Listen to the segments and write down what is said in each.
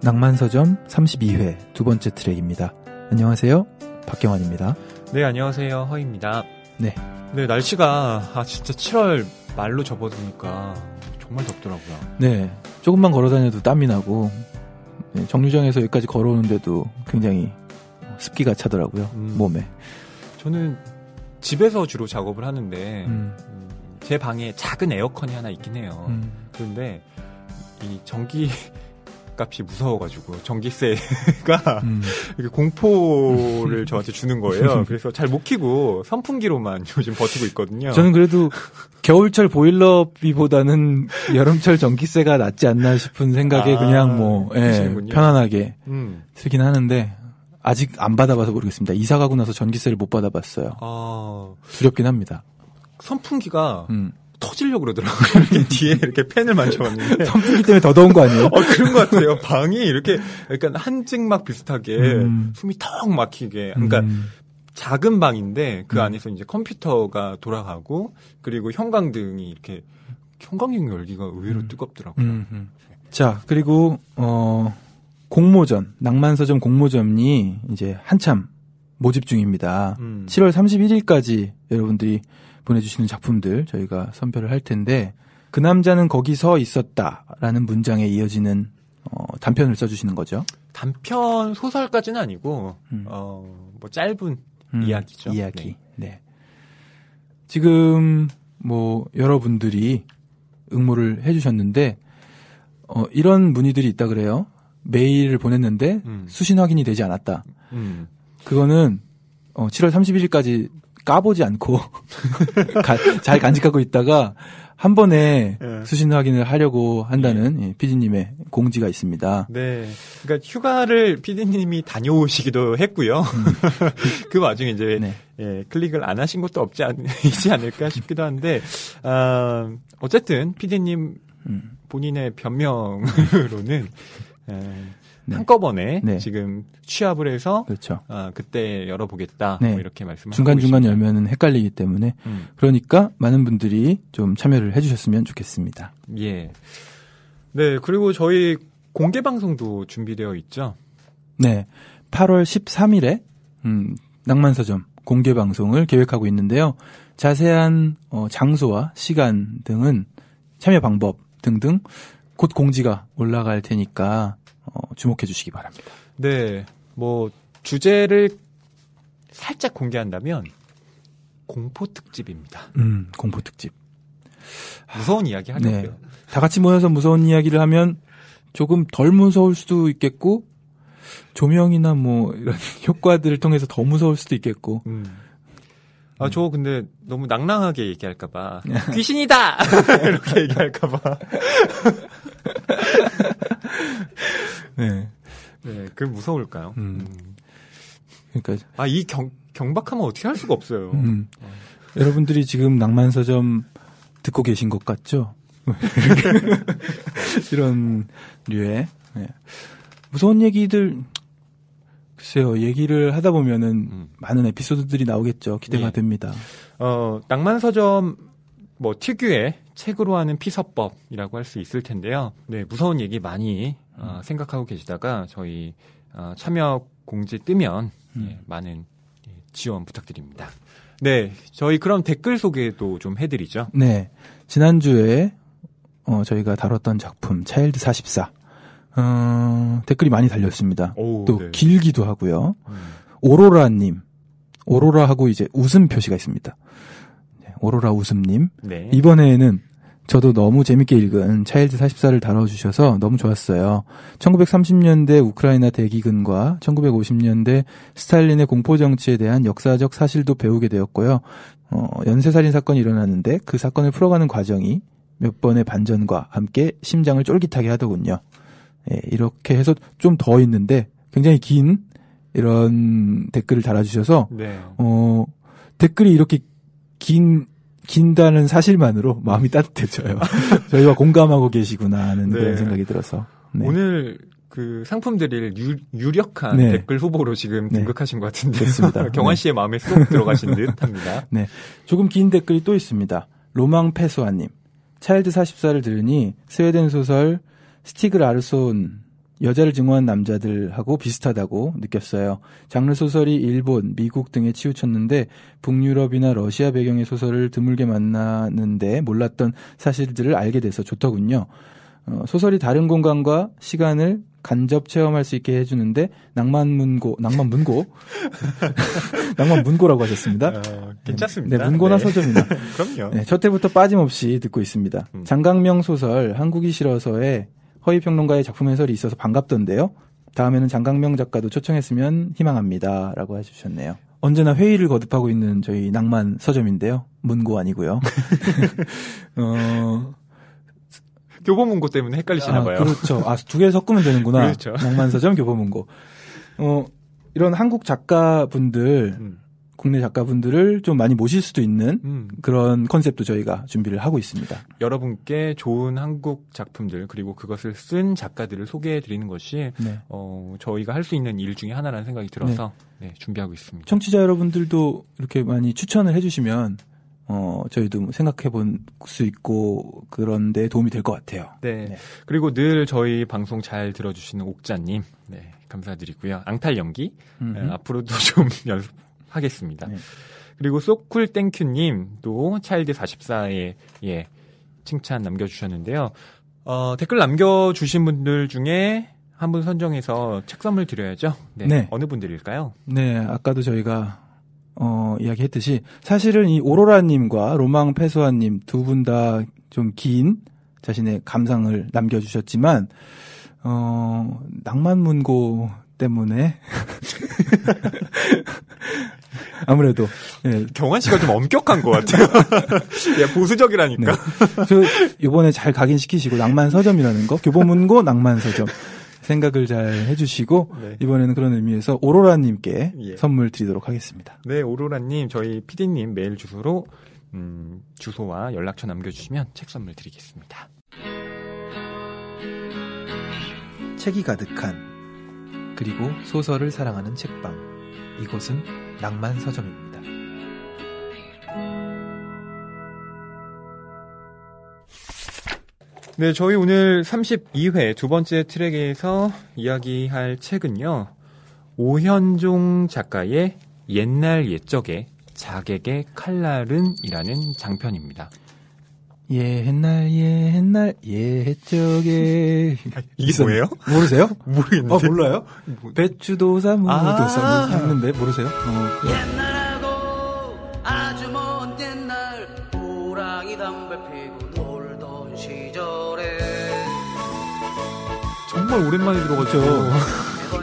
낭만서점 32회 두 번째 트랙입니다. 안녕하세요. 박경환입니다. 네, 안녕하세요. 허입니다. 네. 네, 날씨가, 아, 진짜 7월 말로 접어드니까 정말 덥더라고요. 네. 조금만 걸어 다녀도 땀이 나고, 네, 정류장에서 여기까지 걸어오는데도 굉장히 습기가 차더라고요. 음. 몸에. 저는 집에서 주로 작업을 하는데, 음, 음, 제 방에 작은 에어컨이 하나 있긴 해요. 음. 그런데 이 전기 값이 무서워가지고 전기세가 음. 이렇게 공포를 저한테 주는 거예요. 그래서 잘 못 키고 선풍기로만 요즘 버티고 있거든요. 저는 그래도 겨울철 보일러비보다는 여름철 전기세가 낫지 않나 싶은 생각에 아, 그냥 뭐, 예. 편안하게 음. 쓰긴 하는데, 아직 안 받아봐서 모르겠습니다. 이사 가고 나서 전기세를 못 받아봤어요. 아, 두렵긴 합니다. 선풍기가 음. 터지려고 그러더라고요. 이렇게 뒤에 이렇게 팬을 만져봤는데. 선풍기 때문에 더 더운 거 아니에요? 어, 그런 것 같아요. 방이 이렇게 약간 한증막 비슷하게 음. 숨이 턱 막히게. 그러니까 음. 작은 방인데 그 음. 안에서 이제 컴퓨터가 돌아가고 그리고 형광등이 이렇게 형광등 열기가 의외로 음. 뜨겁더라고요. 음, 음. 자, 그리고, 어, 공모전, 낭만서점 공모전이 이제 한참 모집 중입니다. 음. 7월 31일까지 여러분들이 보내주시는 작품들 저희가 선별을 할 텐데, 그 남자는 거기 서 있었다라는 문장에 이어지는 어, 단편을 써주시는 거죠. 단편 소설까지는 아니고 음. 어, 뭐 짧은 음, 이야기죠. 이야기. 네. 지금 뭐 여러분들이 응모를 해주셨는데 어, 이런 문의들이 있다 그래요. 메일을 보냈는데 음. 수신 확인이 되지 않았다. 음. 그거는 어, 7월 31일까지 까보지 않고 가- 잘 간직하고 있다가 한 번에 예. 수신 확인을 하려고 한다는 예, PD님의 공지가 있습니다. 네. 그러니까 휴가를 피디님이 다녀오시기도 했고요. 그 와중에 이제 네. 예, 클릭을 안 하신 것도 없지 않, 있지 않을까 싶기도 한데 아, 어쨌든 피디님 음. 본인의 변명으로는 에, 네. 한꺼번에 네. 지금 취합을 해서 그렇죠. 아, 그때 열어보겠다 네. 뭐 이렇게 말씀을 중간 중간 하고 있습니다. 열면은 헷갈리기 때문에 음, 그러니까 많은 분들이 좀 참여를 해주셨으면 좋겠습니다. 예. 네 그리고 저희 공개 방송도 준비되어 있죠. 네. 8월 13일에, 음, 낭만 서점 공개 방송을 계획하고 있는데요. 자세한, 어, 장소와 시간 등은 참여 방법 등등 곧 공지가 올라갈 테니까, 어, 주목해 주시기 바랍니다. 네, 뭐 주제를 살짝 공개한다면 공포 특집입니다. 음, 공포 특집. 무서운 이야기 하려고요. 네. 다 같이 모여서 무서운 이야기를 하면 조금 덜 무서울 수도 있겠고, 조명이나 뭐, 이런 효과들을 통해서 더 무서울 수도 있겠고, 음. 아, 저 근데 너무 낭낭하게 얘기할까봐. 네. 귀신이다! 이렇게 얘기할까봐. 네. 네, 그 무서울까요? 음. 음. 그러니까 아, 이 경, 경박하면 어떻게 할 수가 없어요. 음. 여러분들이 지금 낭만 서점 듣고 계신 것 같죠? 이런 류의 네. 무서운 얘기들 글쎄요 얘기를 하다 보면은 음. 많은 에피소드들이 나오겠죠 기대가 예. 됩니다. 어, 낭만 서점 뭐 특유의 책으로 하는 피서법이라고 할 수 있을 텐데요. 네, 무서운 얘기 많이 어, 생각하고 계시다가 저희 어, 참여 공지 뜨면 음. 예, 많은 예, 지원 부탁드립니다. 네, 저희 그럼 댓글 소개도 좀 해드리죠. 네 지난주에 어, 저희가 다뤘던 작품 차일드 44 어, 댓글이 많이 달렸습니다. 오, 또 네. 길기도 하고요. 음, 오로라님 오로라하고 이제 웃음 표시가 있습니다. 네, 오로라 웃음님 네. 이번에는 저도 너무 재밌게 읽은 차일드 44를 다뤄주셔서 너무 좋았어요. 1930년대 우크라이나 대기근과 1950년대 스탈린의 공포정치에 대한 역사적 사실도 배우게 되었고요. 어, 연쇄살인 사건이 일어났는데 그 사건을 풀어가는 과정이 몇 번의 반전과 함께 심장을 쫄깃하게 하더군요. 예, 이렇게 해서 좀 더 있는데 굉장히 긴 이런 댓글을 달아주셔서 네. 어, 댓글이 이렇게 긴, 긴다는 사실만으로 마음이 따뜻해져요. 저희와 공감하고 계시구나 하는 네. 그런 생각이 들어서. 네. 오늘 그 상품 드릴 유, 력한 네. 댓글 후보로 지금 네. 등극하신 것 같은데 그렇습니다. 경환 네. 씨의 마음에 쏙 들어가신 듯 합니다. 조금 긴 댓글이 또 있습니다. 로망 페소아님. 차일드 44를 들으니 스웨덴 소설 스티그 라르손 여자를 증오한 남자들하고 비슷하다고 느꼈어요. 장르 소설이 일본, 미국 등에 치우쳤는데 북유럽이나 러시아 배경의 소설을 드물게 만나는데 몰랐던 사실들을 알게 돼서 좋더군요. 어, 소설이 다른 공간과 시간을 간접 체험할 수 있게 해주는데 낭만 문고, 낭만 문고, 낭만 문고라고 하셨습니다. 어, 괜찮습니다. 네, 문고나 네. 서점이나. 그럼요. 네, 첫 해부터 빠짐없이 듣고 있습니다. 음. 장강명 소설 한국이 싫어서의 허위 평론가의 작품 해설이 있어서 반갑던데요. 다음에는 장강명 작가도 초청했으면 희망합니다. 라고 해주셨네요. 언제나 회의를 거듭하고 있는 저희 낭만 서점인데요. 문고 아니고요. 어, 교보문고 때문에 헷갈리시나 아, 봐요. 그렇죠. 아, 두 개를 섞으면 되는구나. 그렇죠. 낭만 서점 교보문고. 어, 이런 한국 작가분들, 음. 국내 작가분들을 좀 많이 모실 수도 있는 음. 그런 컨셉도 저희가 준비를 하고 있습니다. 여러분께 좋은 한국 작품들 그리고 그것을 쓴 작가들을 소개해 드리는 것이 네. 어, 저희가 할 수 있는 일 중에 하나라는 생각이 들어서 네, 준비하고 있습니다. 청취자 여러분들도 이렇게 많이 추천을 해주시면 어 저희도 뭐 생각해 볼 수 있고 그런데 도움이 될 것 같아요. 네. 네. 그리고 늘 저희 방송 잘 들어주시는 옥자님, 네, 감사드리고요. 앙탈 연기, 음. 네, 앞으로도 좀 연습 하겠습니다. 네. 그리고 소쿨 땡큐님도 Child 44에 예, 칭찬 남겨주셨는데요. 어, 댓글 남겨주신 분들 중에 한 분 선정해서 책 선물 드려야죠. 네. 네. 어느 분들일까요? 네, 아까도 저희가 어 이야기했듯이 사실은 이 오로라님과 로망 페소아님 두 분 다 좀 긴 자신의 감상을 남겨주셨지만 어 낭만 문고 때문에 아무래도 예, 경환 씨가 좀 엄격한 것 같아요. 예, 보수적이라니까. 저 요번에 잘 각인시키시고 낭만 서점이라는 거 교보문고 낭만 서점 생각을 잘 해주시고 네. 이번에는 그런 의미에서 오로라님께 예. 선물 드리도록 하겠습니다. 네, 오로라님, 저희 PD님 메일 주소로 음, 주소와 연락처 남겨주시면 책 선물 드리겠습니다. 책이 가득한 그리고 소설을 사랑하는 책방 이곳은 낭만 서점입니다. 네, 저희 오늘 32회 두 번째 트랙에서 이야기할 책은요. 오현종 작가의 옛날 옛적의 자객의 칼날은이라는 장편입니다. 예, 옛날, 예, 옛날, 예, 해적에. 이게 뭐예요? 모르세요? 모르겠는데. 아, 몰라요? 뭐- 배추도사, 무도사, 아. 했는데, 모르세요? 어. 옛날하고 아주 먼 옛날 호랑이 담배 피고 놀던 시절에 정말 오랜만에 들어봤죠.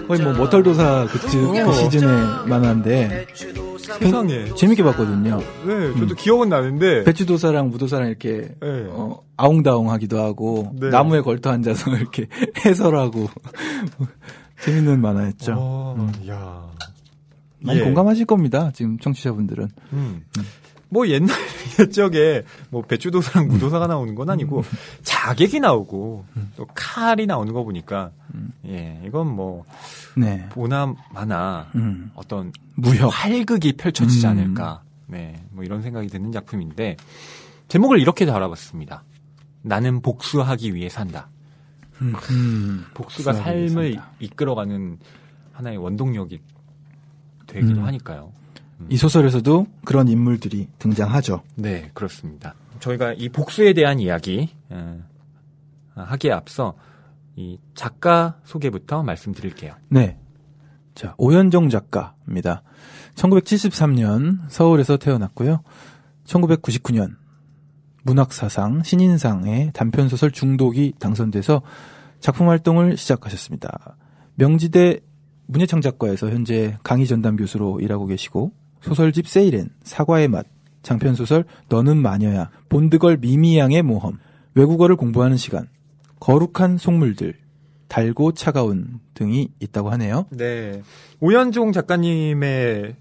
거의 뭐, 머털도사 그쯤, 그 시즌에 만화인데, 배추도사 세상에. 재밌게 봤거든요. 네, 저도 기억은 나는데. 배추도사랑 무도사랑 이렇게, 네. 어, 아웅다웅 하기도 하고, 네. 나무에 걸터 앉아서 이렇게 해설하고, 재밌는 만화였죠. 어, 야. 많이 예. 공감하실 겁니다. 지금 청취자분들은. 음. 뭐 옛날 옛적에 뭐 배추도사랑 무도사가 나오는 건 아니고 자객이 나오고 또 칼이 나오는 거 보니까 예 이건 뭐 네. 보나 마나 음. 어떤 무협. 활극이 펼쳐지지 음. 않을까 네 뭐 이런 생각이 드는 작품인데 제목을 이렇게 달아봤습니다. 나는 복수하기 위해 산다. 음. 복수가 삶을 산다. 이끌어가는 하나의 원동력이 되기도 음. 하니까요. 이 소설에서도 그런 인물들이 등장하죠. 네, 그렇습니다. 저희가 이 복수에 대한 이야기 어, 하기에 앞서 이 작가 소개부터 말씀드릴게요. 네. 자, 오현정 작가입니다. 1973년 서울에서 태어났고요. 1999년 문학사상 신인상의 단편소설 중독이 당선돼서 작품 활동을 시작하셨습니다. 명지대 문예창작과에서 현재 강의 전담 교수로 일하고 계시고 소설집 세일엔, 사과의 맛, 장편소설 너는 마녀야, 본드걸 미미양의 모험, 외국어를 공부하는 시간, 거룩한 속물들, 달고 차가운 등이 있다고 하네요. 네, 오현종 작가님의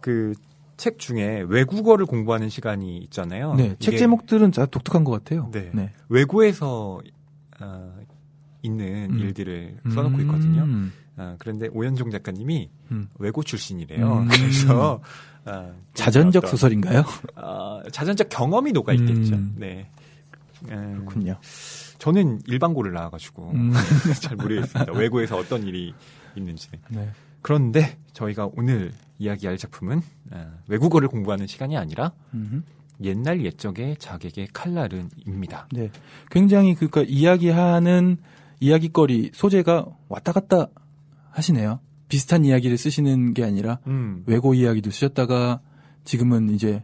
그 책 중에 외국어를 공부하는 시간이 있잖아요. 네, 책 제목들은 다 독특한 것 같아요. 네. 네. 외고에서 어, 있는 음. 일들을 써놓고 있거든요. 음, 어, 그런데 오현종 작가님이 음. 외고 출신이래요. 음. 그래서 어, 자전적 어떤, 소설인가요? 어, 자전적 경험이 녹아 있겠죠. 음. 네. 음, 그렇군요. 저는 일반고를 나와가지고 음. 잘 모르겠습니다. 외고에서 어떤 일이 있는지. 네. 그런데 저희가 오늘 이야기할 작품은 아, 외국어를 공부하는 시간이 아니라 음흠. 옛날 옛적의 자객의 칼날은입니다. 네. 굉장히 그니까 이야기하는 이야기거리 소재가 왔다 갔다 하시네요. 비슷한 이야기를 쓰시는 게 아니라 음, 외고 이야기도 쓰셨다가 지금은 이제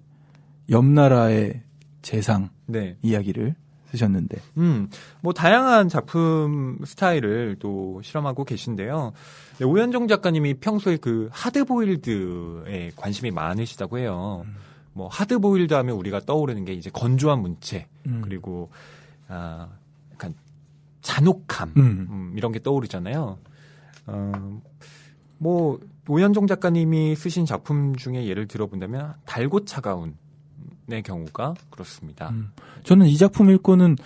옆 나라의 재상 네. 이야기를 쓰셨는데. 음, 뭐 다양한 작품 스타일을 또 실험하고 계신데요. 네, 오현정 작가님이 평소에 그 하드보일드에 관심이 많으시다고 해요. 뭐 하드보일드 하면 우리가 떠오르는 게 이제 건조한 문체 음. 그리고 아 약간 잔혹함 음. 음, 이런 게 떠오르잖아요. 어, 뭐 오현정 작가님이 쓰신 작품 중에 예를 들어본다면 달고 차가운 의 경우가 그렇습니다. 음. 저는 이 작품 읽고는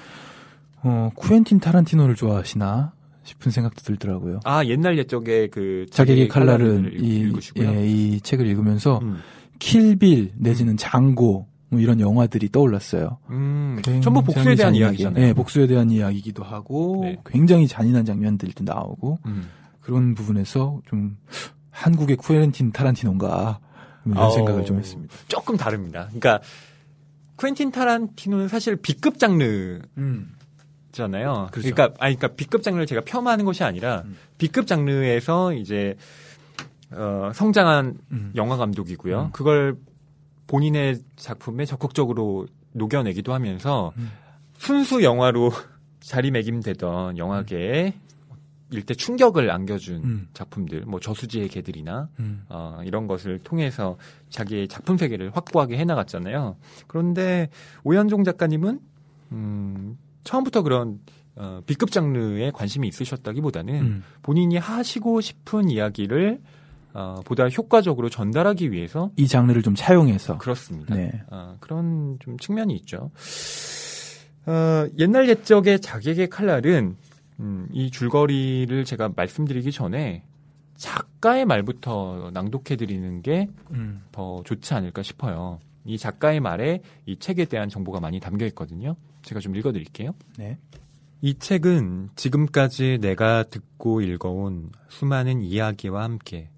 어, 쿠엔틴 타란티노를 좋아하시나 싶은 생각도 들더라고요. 아 옛날 옛적에 그 자객의 칼날은 읽- 이. 예, 이 책을 읽으면서 음, 킬빌 내지는 장고 뭐 이런 영화들이 떠올랐어요. 음, 전부 복수에 대한 잔인하게, 이야기잖아요. 네, 복수에 대한 이야기이기도 하고 네. 굉장히 잔인한 장면들도 나오고 음. 그런 부분에서 좀 한국의 쿠엔틴 타란티노인가 이런 아오. 생각을 좀 했습니다. 조금 다릅니다. 그러니까 쿠엔틴 타란티노는 사실 B급 장르잖아요. 음. 그러니까 그렇죠. 아니 그러니까 B급 장르를 제가 폄하하는 것이 아니라 음. B급 장르에서 이제 어, 성장한 음. 영화 감독이고요. 음. 그걸 본인의 작품에 적극적으로 녹여내기도 하면서 음. 순수 영화로 자리매김되던 영화계에 일대 충격을 안겨준 음. 작품들, 뭐 저수지의 개들이나 음. 어, 이런 것을 통해서 자기의 작품 세계를 확고하게 해나갔잖아요. 그런데 오현종 작가님은 음, 처음부터 그런 어, B급 장르에 관심이 있으셨다기보다는 음. 본인이 하시고 싶은 이야기를 어, 보다 효과적으로 전달하기 위해서 이 장르를 좀 차용해서 그렇습니다. 네. 어, 그런 좀 측면이 있죠. 어, 옛날 옛적의 자객의 칼날은 음, 이 줄거리를 제가 말씀드리기 전에 작가의 말부터 낭독해 드리는 게 음. 더 좋지 않을까 싶어요. 이 작가의 말에 이 책에 대한 정보가 많이 담겨 있거든요. 제가 좀 읽어 드릴게요. 네. 이 책은 지금까지 내가 듣고 읽어온 수많은 이야기와 함께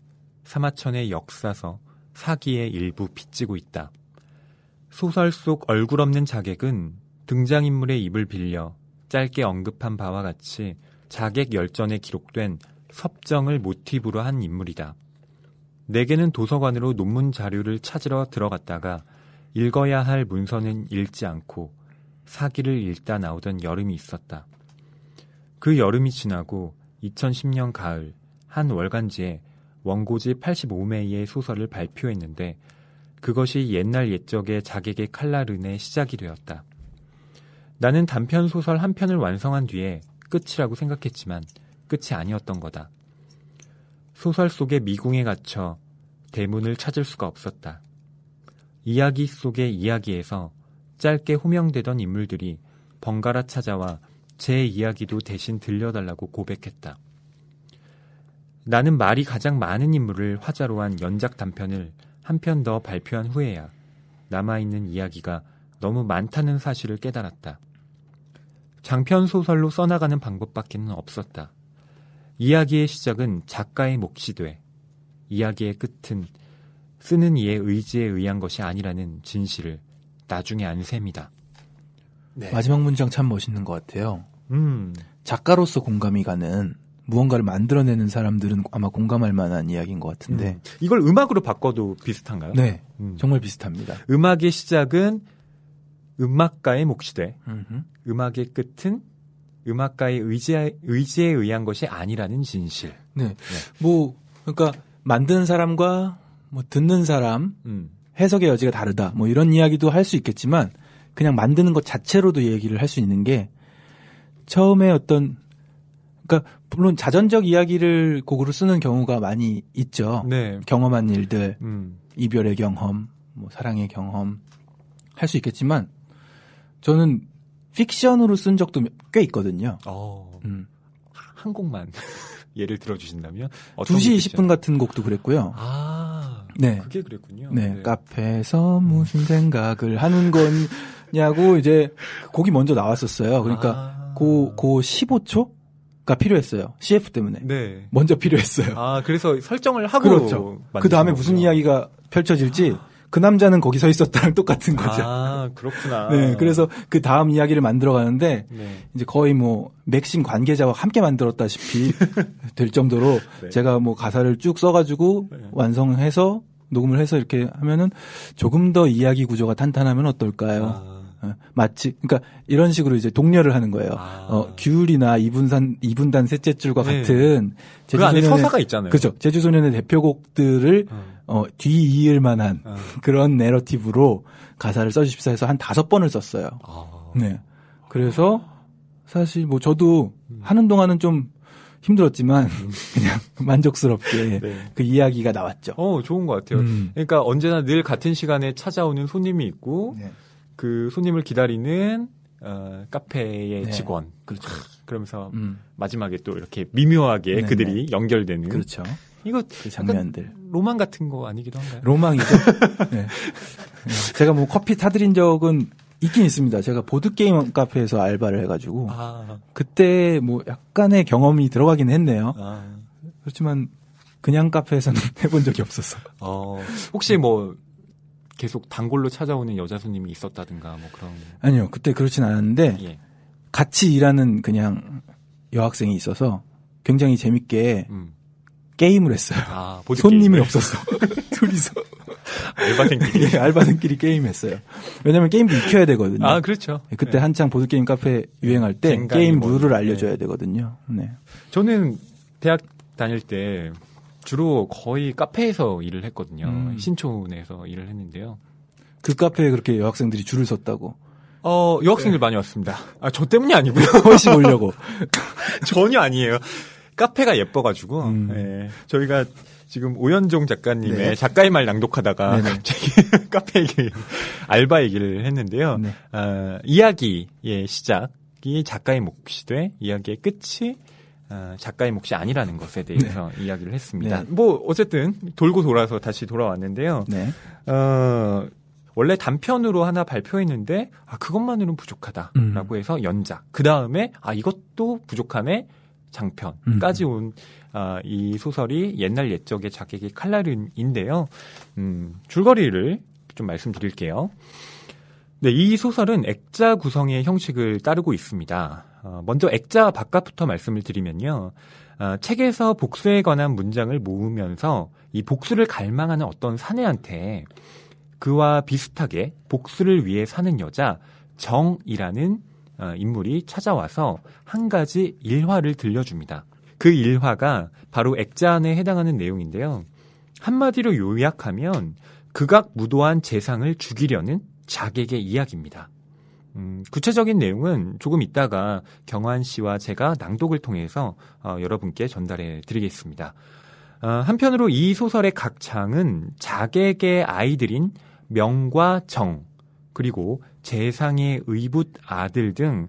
사마천의 역사서 사기의 일부 빚지고 있다. 소설 속 얼굴 없는 자객은 등장인물의 입을 빌려 짧게 언급한 바와 같이 자객 열전에 기록된 섭정을 모티브로 한 인물이다. 내게는 도서관으로 논문 자료를 찾으러 들어갔다가 읽어야 할 문서는 읽지 않고 사기를 읽다 나오던 여름이 있었다. 그 여름이 지나고 2010년 가을 한 월간지에 원고지 85매의 소설을 발표했는데 그것이 옛날 옛적의 자객의 칼라른의 시작이 되었다. 나는 단편 소설 한 편을 완성한 뒤에 끝이라고 생각했지만 끝이 아니었던 거다. 소설 속의 미궁에 갇혀 대문을 찾을 수가 없었다. 이야기 속의 이야기에서 짧게 호명되던 인물들이 번갈아 찾아와 제 이야기도 대신 들려달라고 고백했다. 나는 말이 가장 많은 인물을 화자로 한 연작 단편을 한 편 더 발표한 후에야 남아있는 이야기가 너무 많다는 사실을 깨달았다. 장편 소설로 써나가는 방법밖에는 없었다. 이야기의 시작은 작가의 몫이 돼 이야기의 끝은 쓰는 이의 의지에 의한 것이 아니라는 진실을 나중에 안 셈이다. 네. 마지막 문장 참 멋있는 것 같아요. 음, 작가로서 공감이 가는 무언가를 만들어내는 사람들은 아마 공감할 만한 이야기인 것 같은데. 음. 이걸 음악으로 바꿔도 비슷한가요? 네, 음. 정말 비슷합니다. 음악의 시작은 음악가의 몫이 돼 음흠. 음악의 끝은 음악가의 의지에, 의지에 의한 것이 아니라는 진실. 네. 뭐, 그러니까 만드는 사람과 뭐 듣는 사람 음, 해석의 여지가 다르다. 뭐 이런 이야기도 할 수 있겠지만 그냥 만드는 것 자체로도 얘기를 할 수 있는 게 처음에 어떤 그러니까 물론 자전적 이야기를 곡으로 쓰는 경우가 많이 있죠. 네. 경험한 일들, 음, 이별의 경험, 뭐 사랑의 경험 할 수 있겠지만 저는 픽션으로 쓴 적도 꽤 있거든요. 어, 음. 한 곡만 예를 들어주신다면? 어떤 2시 곡이죠? 20분 같은 곡도 그랬고요. 아, 네. 그게 그랬군요. 네, 카페에서 무슨 생각을 하는 거냐고 이제 곡이 먼저 나왔었어요. 그러니까 아. 고, 고 15초가 필요했어요. CF 때문에. 네. 먼저 필요했어요. 아, 그래서 설정을 하고 그렇죠. 그 다음에 무슨. 이야기가 펼쳐질지 그 남자는 거기 서 있었다랑 똑같은 거죠. 아, 그렇구나. 네, 그래서 그 다음 이야기를 만들어 가는데 네. 이제 거의 뭐 맥심 관계자와 함께 만들었다시피 될 정도로 네. 제가 뭐 가사를 쭉 써 가지고 네. 완성해서 녹음을 해서 이렇게 하면은 조금 더 이야기 구조가 탄탄하면 어떨까요? 아, 어, 마치 그러니까 이런 식으로 이제 독려를 하는 거예요. 아. 어, 귤이나 이분산 이분단 셋째 줄과 네. 같은 그 안에 제주소년의- 서사가 있잖아요. 그렇죠. 제주소년의 대표곡들을 어. 어, 뒤이을 만한 어. 그런 내러티브로 가사를 써주십사 해서 한 다섯 번을 썼어요. 아. 네. 그래서 사실 뭐 저도 음. 하는 동안은 좀 힘들었지만 그냥 만족스럽게 네. 그 이야기가 나왔죠. 어, 좋은 것 같아요. 음. 그러니까 언제나 늘 같은 시간에 찾아오는 손님이 있고 네. 그 손님을 기다리는 어, 카페의 네. 직원. 그렇죠. 그러면서 음. 마지막에 또 이렇게 미묘하게 네, 그들이 연결되는 그렇죠. 이거 그 장면들. 로만 같은 거 아니기도 한가요? 로망이죠. 네. 네. 제가 뭐 커피 타드린 적은 있긴 있습니다. 제가 보드게임 카페에서 알바를 해가지고 아, 그때 뭐 약간의 경험이 들어가긴 했네요. 아. 그렇지만 그냥 카페에서는 해본 적이 없었어. 어, 혹시 뭐 계속 단골로 찾아오는 여자 손님이 있었다든가 뭐 그런 아니요, 그때 그렇진 않았는데 예. 같이 일하는 그냥 여학생이 있어서 굉장히 재밌게 음. 게임을 했어요. 아, 보드 손님이. 없었어. 둘이서 알바생끼리. 예, 알바생끼리 게임했어요. 왜냐면 게임도 익혀야 되거든요. 아, 그렇죠. 그때 네. 한창 보드 게임 카페 유행할 때 게임 뭐, 룰을 네. 알려줘야 되거든요. 네. 저는 대학 다닐 때 주로 거의 카페에서 일을 했거든요. 음. 신촌에서 일을 했는데요. 그 카페에 그렇게 여학생들이 줄을 섰다고 어, 여학생들 많이 왔습니다. 아, 저 때문이 아니고요. 훨씬 오려고. 전혀 아니에요. 카페가 예뻐가지고, 음. 예. 저희가 지금 오연종 작가님의 네. 작가의 말 낭독하다가 네네. 갑자기 카페 얘기, 알바 얘기를 했는데요. 네. 어, 이야기의 시작이 작가의 몫이 돼, 이야기의 끝이 어, 작가의 몫이 아니라는 것에 대해서 이야기를 했습니다. 네. 뭐, 어쨌든, 돌고 돌아서 다시 돌아왔는데요. 네. 어, 원래 단편으로 하나 발표했는데 아 그것만으로는 부족하다라고 음. 해서 연작. 그 다음에 아 이것도 부족하네 장편까지 온 아, 이 소설이 옛날 옛적의 자객의 칼날인데요. 음, 줄거리를 좀 말씀드릴게요. 네, 이 소설은 액자 구성의 형식을 따르고 있습니다. 어, 먼저 액자 바깥부터 말씀을 드리면요. 아, 책에서 복수에 관한 문장을 모으면서 이 복수를 갈망하는 어떤 사내한테 그와 비슷하게 복수를 위해 사는 여자 정이라는 어, 인물이 찾아와서 한 가지 일화를 들려줍니다. 그 일화가 바로 액자안에 해당하는 내용인데요. 한마디로 요약하면 극악 무도한 재상을 죽이려는 자객의 이야기입니다. 음, 구체적인 내용은 조금 있다가 경환 씨와 제가 낭독을 통해서 어, 여러분께 전달해 드리겠습니다. 어, 한편으로 이 소설의 각 장은 자객의 아이들인 명과 정, 그리고 재상의 의붓 아들 등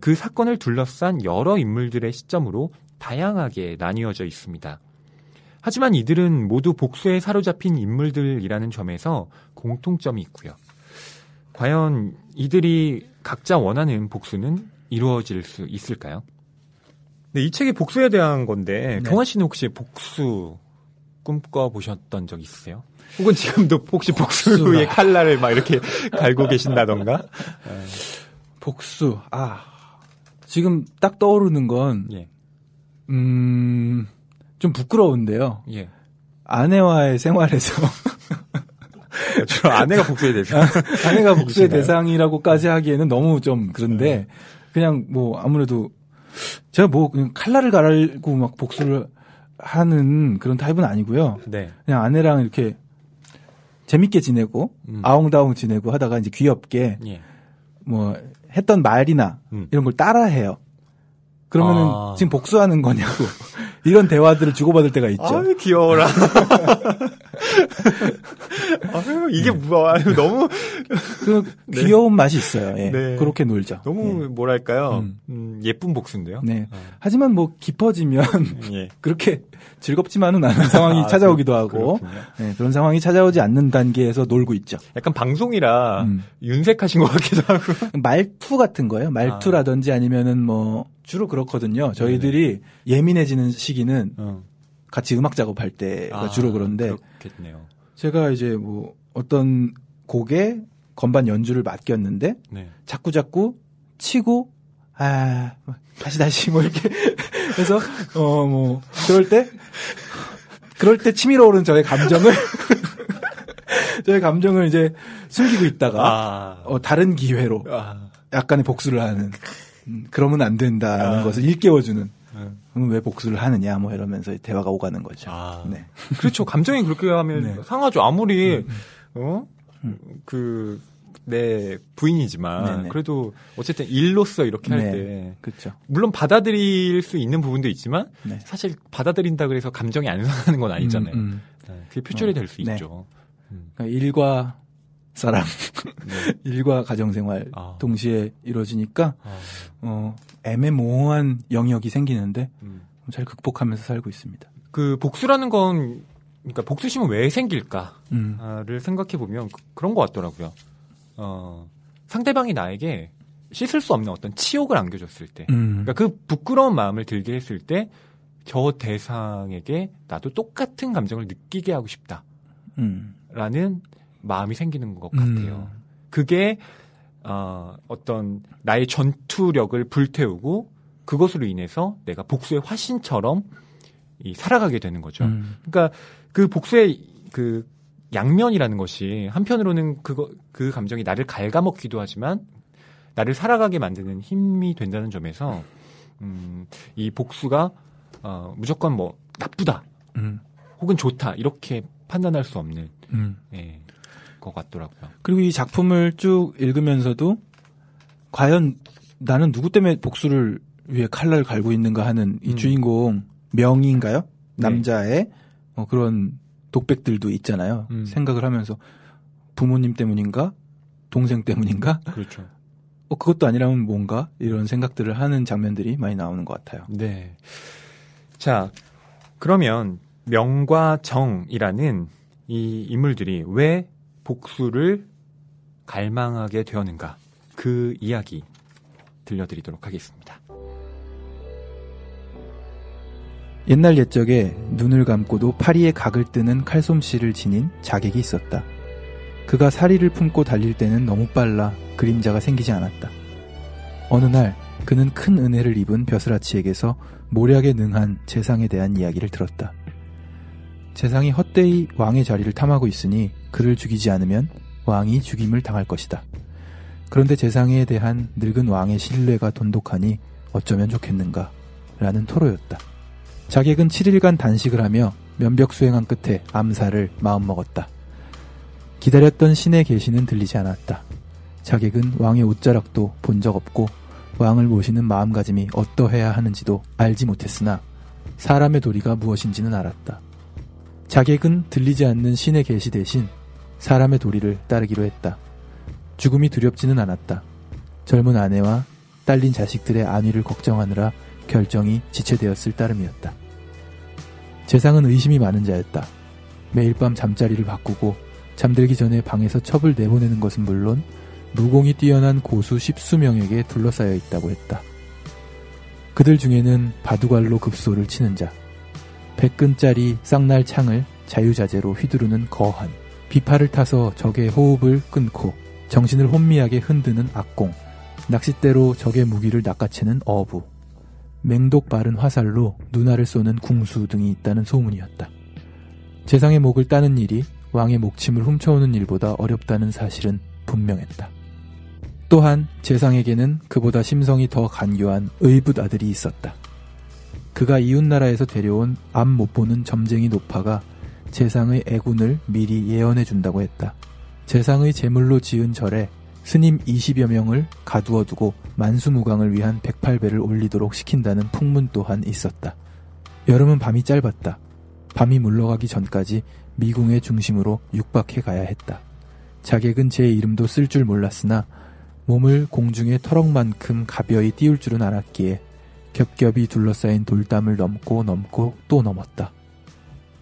그 사건을 둘러싼 여러 인물들의 시점으로 다양하게 나뉘어져 있습니다. 하지만 이들은 모두 복수에 사로잡힌 인물들이라는 점에서 공통점이 있고요. 과연 이들이 각자 원하는 복수는 이루어질 수 있을까요? 네, 이 책이 복수에 대한 건데 네. 경환 씨는 혹시 복수 꿈꿔 보셨던 적 있으세요? 혹은 지금도 혹시 복수의 칼날을 막 이렇게 갈고 계신다던가? 복수. 아. 지금 딱 떠오르는 건, 예, 음, 좀 부끄러운데요. 예. 아내와의 생활에서 주로 아내가 복수에 대해서. 아내가 복수의 이신가요? 대상이라고까지 하기에는 너무 좀 그런데 그냥 뭐 아무래도 제가 뭐 그냥 칼날을 갈고 막 복수를 하는 그런 타입은 아니고요. 네. 그냥 아내랑 이렇게 재밌게 지내고 음. 아웅다웅 지내고 하다가 이제 귀엽게 예. 뭐 했던 말이나 음. 이런 걸 따라해요. 그러면은 아. 지금 복수하는 거냐고 이런 대화들을 주고받을 때가 있죠. 아유, 귀여워라. 아유, 이게 뭐야. 아유, 너무, 그 네. 귀여운 맛이 있어요. 예. 네. 그렇게 놀죠. 너무 예. 뭐랄까요. 음. 음, 예쁜 복수인데요. 네. 어. 하지만 뭐 깊어지면 예. 그렇게 즐겁지만은 않은 상황이 아, 찾아오기도 그- 하고. 네, 그런 상황이 찾아오지 않는 단계에서 놀고 있죠. 약간 방송이라 음. 윤색하신 것 같기도 하고. 말투 같은 거예요. 말투라든지 아니면은 뭐 주로 그렇거든요. 저희들이 예민해지는 시기는 어. 같이 음악 작업할 때가 아, 주로 그런데 그렇겠네요. 제가 이제 뭐 어떤 곡에 건반 연주를 맡겼는데 네. 자꾸 자꾸 치고 아 다시 다시 뭐 이렇게 해서 어 뭐 그럴 때 그럴 때 치밀어 오른 저의 감정을 저의 감정을 이제 숨기고 있다가 아. 어, 다른 기회로 아. 약간의 복수를 하는 음, 그러면 안 된다는 아. 것을 일깨워주는 왜 복수를 하느냐 뭐 이러면서 대화가 오가는 거죠. 아. 네. 그렇죠. 감정이 그렇게 하면 네. 상하죠. 아무리 어? 음. 그내 부인이지만 네네. 그래도 어쨌든 일로서 이렇게 할 네. 때 그렇죠. 물론 받아들일 수 있는 부분도 있지만 네. 사실 받아들인다 그래서 감정이 안 상하는 건 아니잖아요. 음, 음. 네, 그게 표출이 어, 될수 네. 있죠. 음. 그러니까 일과 사랑, 네. 일과 가정생활 아. 동시에 이루어지니까 아, 어, 애매모호한 영역이 생기는데 음. 잘 극복하면서 살고 있습니다. 그 복수라는 건 그러니까 복수심은 왜 생길까를 음. 생각해 보면 그런 것 같더라고요. 어, 상대방이 나에게 씻을 수 없는 어떤 치욕을 안겨줬을 때, 음. 그러니까 그 부끄러운 마음을 들게 했을 때 저 대상에게 나도 똑같은 감정을 느끼게 하고 싶다 라는 음. 마음이 생기는 것 음. 같아요. 그게 어, 어떤 나의 전투력을 불태우고 그것으로 인해서 내가 복수의 화신처럼 이 살아가게 되는 거죠. 음. 그러니까 그 복수의 그 양면이라는 것이 한편으로는 그거 그 감정이 나를 갉아먹기도 하지만 나를 살아가게 만드는 힘이 된다는 점에서 음, 이 복수가 어, 무조건 뭐 나쁘다 음. 혹은 좋다 이렇게 판단할 수 없는 음. 예, 것 같더라고요. 그리고 이 작품을 쭉 읽으면서도 과연 나는 누구 때문에 복수를 위해 칼날을 갈고 있는가 하는 이 음. 주인공 명인가요? 네. 남자의 어, 그런 독백들도 있잖아요. 음. 생각을 하면서 부모님 때문인가? 동생 때문인가? 그렇죠. 어, 그것도 아니라면 뭔가? 이런 생각들을 하는 장면들이 많이 나오는 것 같아요. 네. 자, 그러면 명과 정이라는 이 인물들이 왜 복수를 갈망하게 되었는가? 그 이야기 들려드리도록 하겠습니다. 옛날 옛적에 눈을 감고도 파리에 각을 뜨는 칼솜씨를 지닌 자객이 있었다. 그가 사리를 품고 달릴 때는 너무 빨라 그림자가 생기지 않았다. 어느 날 그는 큰 은혜를 입은 벼슬아치에게서 모략에 능한 재상에 대한 이야기를 들었다. 재상이 헛되이 왕의 자리를 탐하고 있으니 그를 죽이지 않으면 왕이 죽임을 당할 것이다. 그런데 재상에 대한 늙은 왕의 신뢰가 돈독하니 어쩌면 좋겠는가 라는 토로였다. 자객은 7일간 단식을 하며 면벽 수행한 끝에 암살을 마음먹었다. 기다렸던 신의 계시는 들리지 않았다. 자객은 왕의 옷자락도 본 적 없고 왕을 모시는 마음가짐이 어떠해야 하는지도 알지 못했으나 사람의 도리가 무엇인지는 알았다. 자객은 들리지 않는 신의 계시 대신 사람의 도리를 따르기로 했다. 죽음이 두렵지는 않았다. 젊은 아내와 딸린 자식들의 안위를 걱정하느라 결정이 지체되었을 따름이었다. 재상은 의심이 많은 자였다. 매일 밤 잠자리를 바꾸고 잠들기 전에 방에서 첩을 내보내는 것은 물론 무공이 뛰어난 고수 십수명에게 둘러싸여 있다고 했다. 그들 중에는 바둑알로 급소를 치는 자, 백근짜리 쌍날 창을 자유자재로 휘두르는 거한, 비파를 타서 적의 호흡을 끊고 정신을 혼미하게 흔드는 악공, 낚싯대로 적의 무기를 낚아채는 어부, 맹독 바른 화살로 눈알을 쏘는 궁수 등이 있다는 소문이었다. 재상의 목을 따는 일이 왕의 목침을 훔쳐오는 일보다 어렵다는 사실은 분명했다. 또한 재상에게는 그보다 심성이 더 간교한 의붓 아들이 있었다. 그가 이웃나라에서 데려온 앞 못 보는 점쟁이 노파가 재상의 애군을 미리 예언해 준다고 했다. 재상의 제물로 지은 절에 스님 20여 명을 가두어 두고 만수무강을 위한 108배를 올리도록 시킨다는 풍문 또한 있었다. 여름은 밤이 짧았다. 밤이 물러가기 전까지 미궁의 중심으로 육박해 가야 했다. 자객은 제 이름도 쓸 줄 몰랐으나 몸을 공중에 터럭만큼 가벼이 띄울 줄은 알았기에 겹겹이 둘러싸인 돌담을 넘고 넘고 또 넘었다.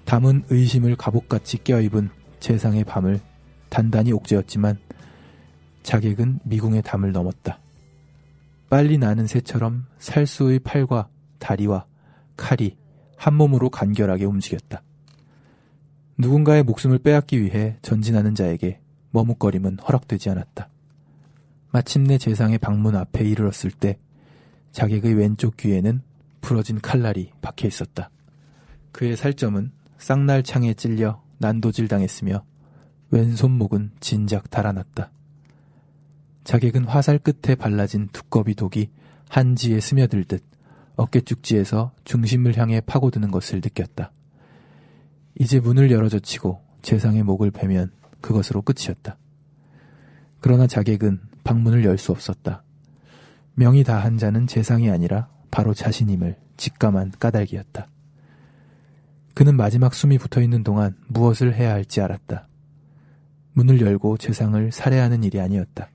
담은 의심을 갑옷같이 껴입은 재상의 밤을 단단히 옥죄었지만 자객은 미궁의 담을 넘었다. 빨리 나는 새처럼 살수의 팔과 다리와 칼이 한 몸으로 간결하게 움직였다. 누군가의 목숨을 빼앗기 위해 전진하는 자에게 머뭇거림은 허락되지 않았다. 마침내 재상의 방문 앞에 이르렀을 때 자객의 왼쪽 귀에는 부러진 칼날이 박혀 있었다. 그의 살점은 쌍날 창에 찔려 난도질 당했으며 왼손목은 진작 달아났다. 자객은 화살 끝에 발라진 두꺼비 독이 한지에 스며들듯 어깨쭉지에서 중심을 향해 파고드는 것을 느꼈다. 이제 문을 열어젖히고 재상의 목을 베면 그것으로 끝이었다. 그러나 자객은 방문을 열 수 없었다. 명이 다한 자는 재상이 아니라 바로 자신임을 직감한 까닭이었다. 그는 마지막 숨이 붙어 있는 동안 무엇을 해야 할지 알았다. 문을 열고 재상을 살해하는 일이 아니었다.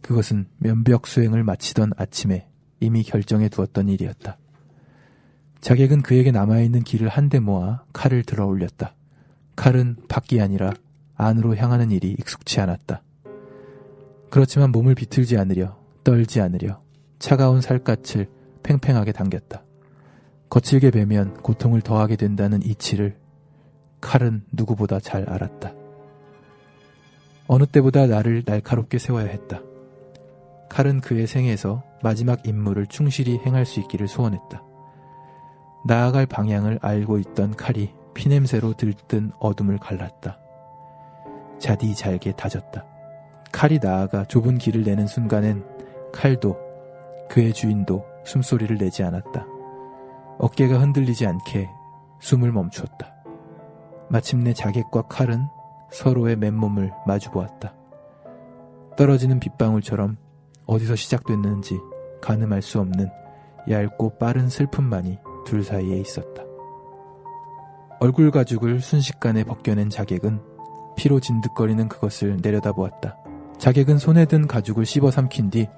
그것은 면벽 수행을 마치던 아침에 이미 결정해 두었던 일이었다. 자객은 그에게 남아있는 길을 한데 모아 칼을 들어 올렸다. 칼은 밖이 아니라 안으로 향하는 일이 익숙치 않았다. 그렇지만 몸을 비틀지 않으려, 떨지 않으려 차가운 살갗을 팽팽하게 당겼다. 거칠게 베면 고통을 더하게 된다는 이치를 칼은 누구보다 잘 알았다. 어느 때보다 나를 날카롭게 세워야 했다. 칼은 그의 생에서 마지막 임무를 충실히 행할 수 있기를 소원했다. 나아갈 방향을 알고 있던 칼이 피냄새로 들뜬 어둠을 갈랐다. 자디 잘게 다졌다. 칼이 나아가 좁은 길을 내는 순간엔 칼도 그의 주인도 숨소리를 내지 않았다. 어깨가 흔들리지 않게 숨을 멈추었다. 마침내 자객과 칼은 서로의 맨몸을 마주 보았다. 떨어지는 빗방울처럼 어디서 시작됐는지 가늠할 수 없는 얇고 빠른 슬픔만이 둘 사이에 있었다. 얼굴 가죽을 순식간에 벗겨낸 자객은 피로 진득거리는 그것을 내려다보았다. 자객은 손에 든 가죽을 씹어 삼킨 뒤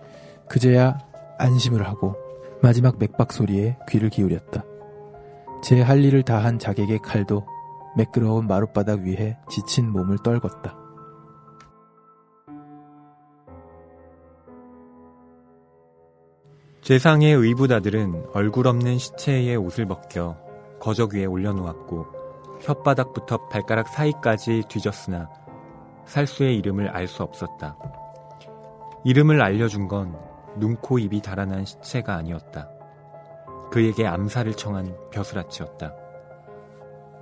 그제야 안심을 하고 마지막 맥박 소리에 귀를 기울였다. 제 할 일을 다한 자객의 칼도 매끄러운 마룻바닥 위에 지친 몸을 떨궜다. 재상의 의붓아들은 얼굴 없는 시체의 옷을 벗겨 거적 위에 올려놓았고 혓바닥부터 발가락 사이까지 뒤졌으나 살수의 이름을 알 수 없었다. 이름을 알려준 건 눈, 코, 입이 달아난 시체가 아니었다. 그에게 암살을 청한 벼슬아치였다.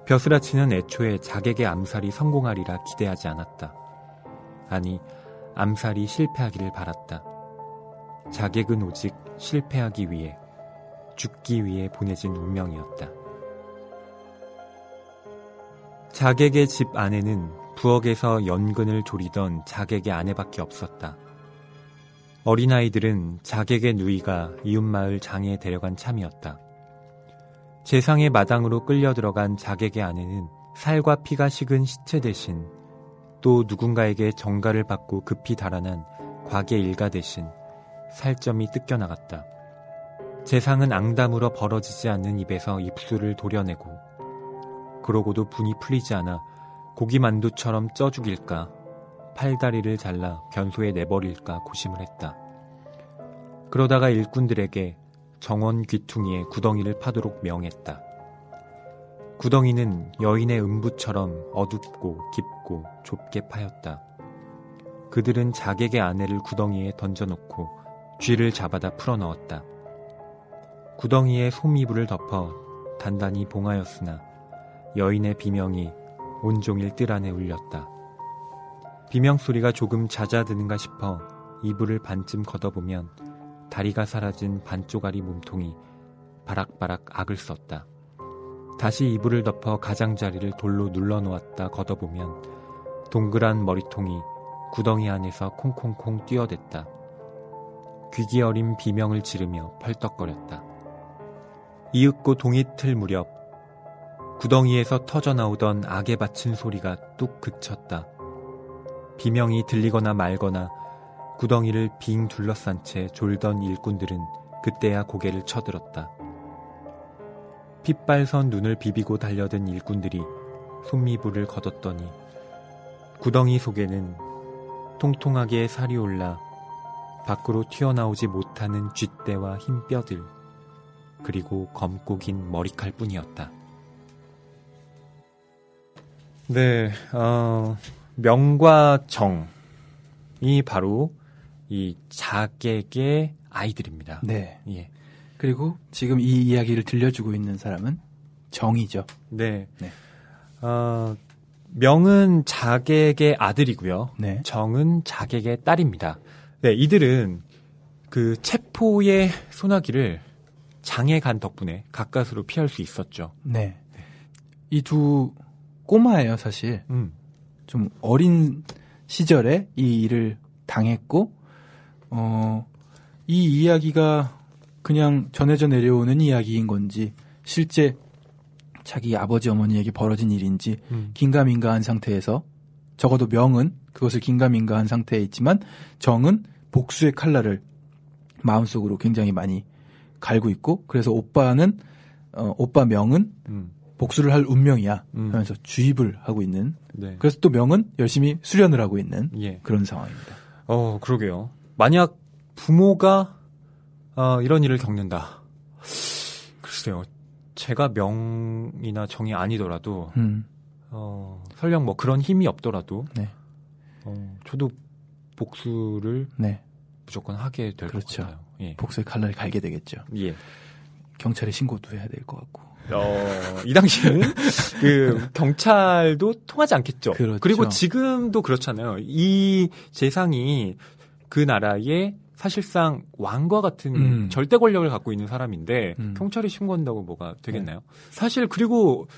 벼슬아치는 애초에 자객의 암살이 성공하리라 기대하지 않았다. 아니, 암살이 실패하기를 바랐다. 자객은 오직 실패하기 위해, 죽기 위해 보내진 운명이었다. 자객의 집 안에는 부엌에서 연근을 조리던 자객의 아내밖에 없었다. 어린아이들은 자객의 누이가 이웃마을 장에 데려간 참이었다. 재상의 마당으로 끌려 들어간 자객의 아내는 살과 피가 식은 시체 대신 또 누군가에게 정가를 받고 급히 달아난 과계 일가 대신 살점이 뜯겨나갔다. 재상은 앙담으로 벌어지지 않는 입에서 입술을 도려내고 그러고도 분이 풀리지 않아 고기만두처럼 쪄 죽일까 팔다리를 잘라 변소에 내버릴까 고심을 했다. 그러다가 일꾼들에게 정원 귀퉁이에 구덩이를 파도록 명했다. 구덩이는 여인의 음부처럼 어둡고 깊고 좁게 파였다. 그들은 자객의 아내를 구덩이에 던져놓고 쥐를 잡아다 풀어넣었다. 구덩이에 솜이불을 덮어 단단히 봉하였으나 여인의 비명이 온종일 뜰 안에 울렸다. 비명 소리가 조금 잦아드는가 싶어 이불을 반쯤 걷어보면 다리가 사라진 반쪽아리 몸통이 바락바락 악을 썼다. 다시 이불을 덮어 가장자리를 돌로 눌러놓았다 걷어보면 동그란 머리통이 구덩이 안에서 콩콩콩 뛰어댔다. 귀기 어린 비명을 지르며 펄떡거렸다. 이윽고 동이 틀 무렵 구덩이에서 터져나오던 악에 바친 소리가 뚝 그쳤다. 비명이 들리거나 말거나 구덩이를 빙 둘러싼 채 졸던 일꾼들은 그때야 고개를 쳐들었다. 핏발선 눈을 비비고 달려든 일꾼들이 손미부를 걷었더니 구덩이 속에는 통통하게 살이 올라 밖으로 튀어나오지 못하는 쥐떼와 흰 뼈들 그리고 검고 긴 머리칼 뿐이었다. 네, 어, 명과 정이 바로 이 자객의 아이들입니다. 네. 예. 그리고 지금 이 이야기를 들려주고 있는 사람은 정이죠. 네. 네. 어, 명은 자객의 아들이고요. 네. 정은 자객의 딸입니다. 네, 이들은 그 체포의 소나기를 장에 간 덕분에 가까스로 피할 수 있었죠. 네. 이 두 꼬마예요, 사실. 음. 좀 어린 시절에 이 일을 당했고, 어, 이 이야기가 그냥 전해져 내려오는 이야기인 건지, 실제 자기 아버지 어머니에게 벌어진 일인지, 음. 긴가민가한 상태에서, 적어도 명은 그것을 긴가민가한 상태에 있지만, 정은 복수의 칼날을 마음속으로 굉장히 많이 갈고 있고, 그래서 오빠는, 어, 오빠 명은 음. 복수를 할 운명이야 음. 하면서 주입을 하고 있는 네. 그래서 또 명은 열심히 수련을 하고 있는 예. 그런 상황입니다. 어, 그러게요. 만약 부모가 어, 이런 일을 겪는다. 글쎄요. 제가 명이나 정이 아니더라도 음, 어, 설령 뭐 그런 힘이 없더라도 네. 어, 저도 복수를 네. 무조건 하게 될것 그렇죠. 같아요. 예. 복수의 칼날이 갈게 되겠죠. 예. 경찰에 신고도 해야 될 것 같고. 어, 이 당시에는 그 경찰도 통하지 않겠죠. 그렇죠. 리고 지금도 그렇잖아요. 이 재상이 그 나라의 사실상 왕과 같은 음. 절대 권력을 갖고 있는 사람인데 음. 경찰이 신고한다고 뭐가 되겠나요? 사실 그리고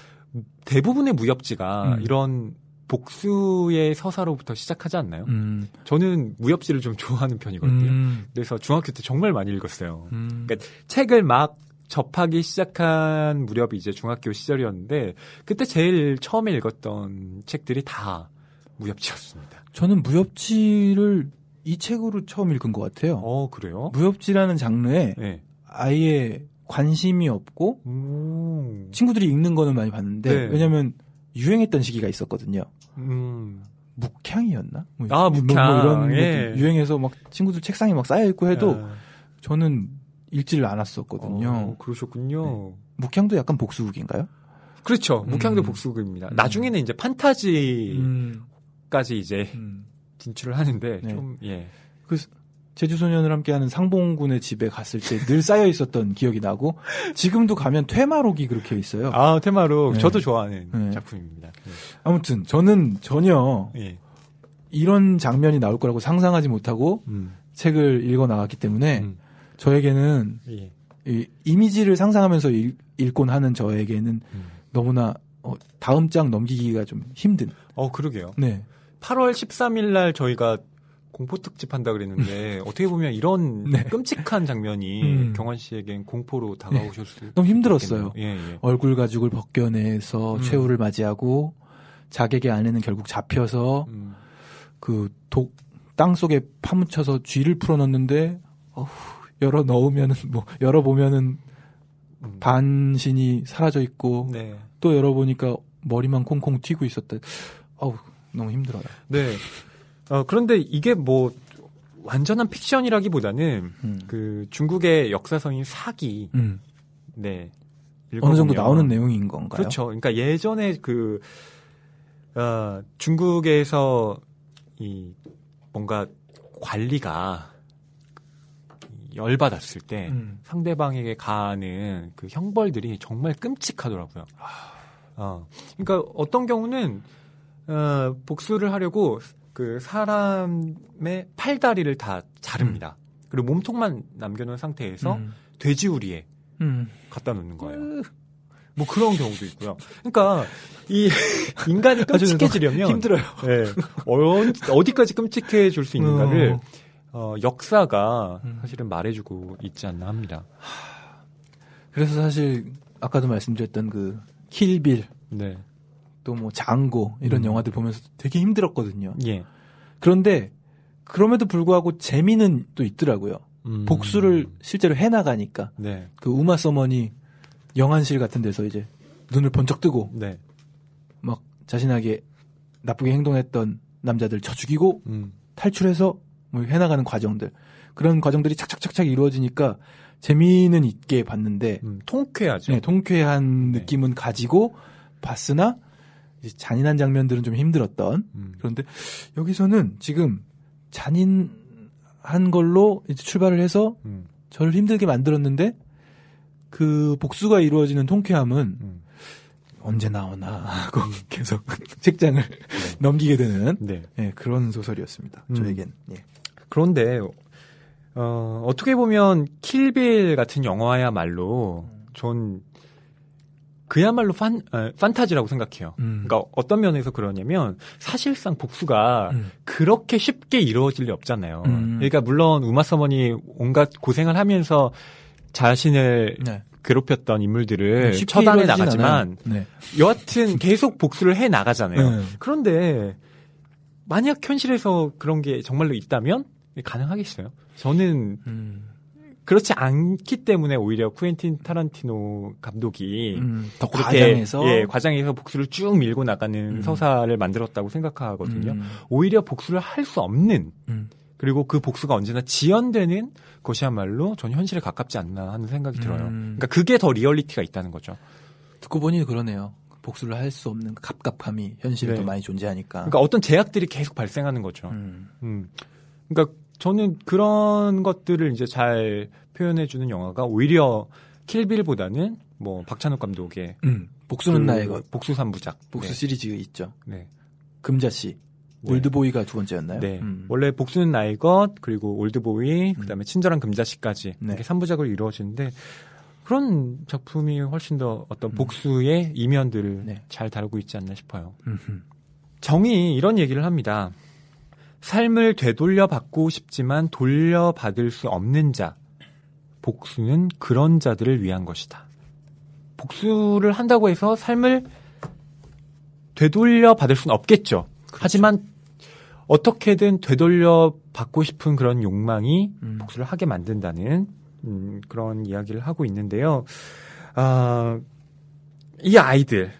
대부분의 무협지가 음. 이런 복수의 서사로부터 시작하지 않나요? 음, 저는 무협지를 좀 좋아하는 편이거든요. 음, 그래서 중학교 때 정말 많이 읽었어요. 음. 그러니까 책을 막 접하기 시작한 무렵이 이제 중학교 시절이었는데 그때 제일 처음에 읽었던 책들이 다 무협지였습니다. 저는 무협지를 이 책으로 처음 읽은 것 같아요. 어 그래요? 무협지라는 장르에 네. 아예 관심이 없고 음. 친구들이 읽는 거는 많이 봤는데 네. 왜냐면 유행했던 시기가 있었거든요. 음. 묵향이었나? 뭐, 아, 뭐- 묵향. 뭐 이런 예. 유행해서 막 친구들 책상에 막 쌓여 있고 해도 아, 저는 읽지를 않았었거든요. 어, 그러셨군요. 묵향도 약간 복수극인가요? 그렇죠. 묵향도 음. 복수극입니다. 나중에는 이제 판타지까지 음, 이제 음. 진출을 하는데 네. 좀 예. 그 제주소년을 함께하는 상봉군의 집에 갔을 때 늘 쌓여 있었던 기억이 나고 지금도 가면 퇴마록이 그렇게 있어요. 아 테마로 네. 저도 좋아하는 네. 작품입니다. 아무튼 저는 전혀 예. 이런 장면이 나올 거라고 상상하지 못하고 음. 책을 읽어 나갔기 때문에 음. 저에게는 예. 이 이미지를 상상하면서 읽, 읽곤 하는 저에게는 음. 너무나 어, 다음 장 넘기기가 좀 힘든. 어 그러게요. 네. 8월 13일 날 저희가 공포 특집 한다 그랬는데 어떻게 보면 이런 네. 끔찍한 장면이 음. 경원 씨에겐 공포로 다가오실 수 너무 힘들었어요. 예, 예. 얼굴 가죽을 벗겨내서 음. 최후를 맞이하고 자객의 아내는 결국 잡혀서 음. 그독 땅 속에 파묻혀서 쥐를 풀어넣는데 어후, 열어 넣으면은 뭐 열어 보면은 음. 반신이 사라져 있고 네. 또 열어 보니까 머리만 콩콩 튀고 있었다. 어우 너무 힘들어요. 네. 어, 그런데 이게 뭐 완전한 픽션이라기보다는 음. 그 중국의 역사성인 사기 음. 네. 어느 정도 읽어보면 나오는 내용인 건가요? 그렇죠. 그러니까 예전에 그 어, 중국에서 이 뭔가 관리가 열받았을 때 음. 상대방에게 가하는 그 형벌들이 정말 끔찍하더라고요. 어, 그러니까 어떤 경우는 어, 복수를 하려고 그 사람의 팔다리를 다 자릅니다. 그리고 몸통만 남겨놓은 상태에서 음. 돼지우리에 음. 갖다 놓는 거예요. 뭐 그런 경우도 있고요. 그러니까 이 인간이 끔찍해지려면 힘들어요. 예, 어, 어디까지 끔찍해 줄수 있는가를 어. 어, 역사가 음. 사실은 말해주고 있지 않나 합니다. 그래서 사실 아까도 말씀드렸던 그 킬빌, 네. 또 뭐 장고 이런 음. 영화들 보면서 되게 힘들었거든요. 예. 그런데 그럼에도 불구하고 재미는 또 있더라고요. 음. 복수를 실제로 해나가니까 네. 그 우마 서머니 영안실 같은 데서 이제 눈을 번쩍 뜨고 네. 막 자신에게 나쁘게 행동했던 남자들 쳐 죽이고 음. 탈출해서 뭐 해나가는 과정들 그런 과정들이 착착착착 이루어지니까 재미는 있게 봤는데 음. 통쾌하죠. 네, 통쾌한 네. 느낌은 가지고 봤으나 잔인한 장면들은 좀 힘들었던 음. 그런데 여기서는 지금 잔인한 걸로 이제 출발을 해서 음. 저를 힘들게 만들었는데 그 복수가 이루어지는 통쾌함은 음. 언제 나오나 하고 계속 책장을 넘기게 되는 네. 예, 그런 소설이었습니다. 음. 저에겐. 예. 그런데 어, 어떻게 보면 킬빌 같은 영화야말로 전 그야말로 판, 어, 판타지라고 생각해요. 음. 그러니까 어떤 면에서 그러냐면 사실상 복수가 음. 그렇게 쉽게 이루어질 리 없잖아요. 음. 그러니까 물론 우마 서머니 온갖 고생을 하면서 자신을 네. 괴롭혔던 인물들을 쉽게 처단해 나가지만. 네. 여하튼 계속 복수를 해 나가잖아요. 네. 그런데 만약 현실에서 그런 게 정말로 있다면 가능하겠어요? 저는 음. 그렇지 않기 때문에 오히려 쿠엔틴 타란티노 감독이 음, 더 과장해서 예, 과장해서 복수를 쭉 밀고 나가는 음. 서사를 만들었다고 생각하거든요. 음, 오히려 복수를 할 수 없는 음. 그리고 그 복수가 언제나 지연되는 것이야말로 전 현실에 가깝지 않나 하는 생각이 들어요. 음. 그러니까 그게 더 리얼리티가 있다는 거죠. 듣고 보니 그러네요. 복수를 할 수 없는 그 갑갑함이 현실에 네. 더 많이 존재하니까. 그러니까 어떤 제약들이 계속 발생하는 거죠. 음. 음. 그러니까 저는 그런 것들을 이제 잘 표현해 주는 영화가 오히려 Kill Bill보다는 뭐 박찬욱 감독의 음. 복수는 그 나의 것. 복수 삼부작. 복수 네. 시리즈 있죠. 네. 금자 씨. 네. 올드보이가 두 번째였나요? 네. 음. 원래 복수는 나의 것, 그리고 올드보이, 그다음에 친절한 금자 씨까지 네. 이렇게 3부작을 이루어지는데 그런 작품이 훨씬 더 어떤 음. 복수의 이면들을 네. 잘 다루고 있지 않나 싶어요. 음흠. 정이 이런 얘기를 합니다. 삶을 되돌려 받고 싶지만 돌려 받을 수 없는 자. 복수는 그런 자들을 위한 것이다. 복수를 한다고 해서 삶을 되돌려 받을 수는 없겠죠. 그렇죠. 하지만 어떻게든 되돌려 받고 싶은 그런 욕망이 음. 복수를 하게 만든다는 음, 그런 이야기를 하고 있는데요. 아, 이 아이들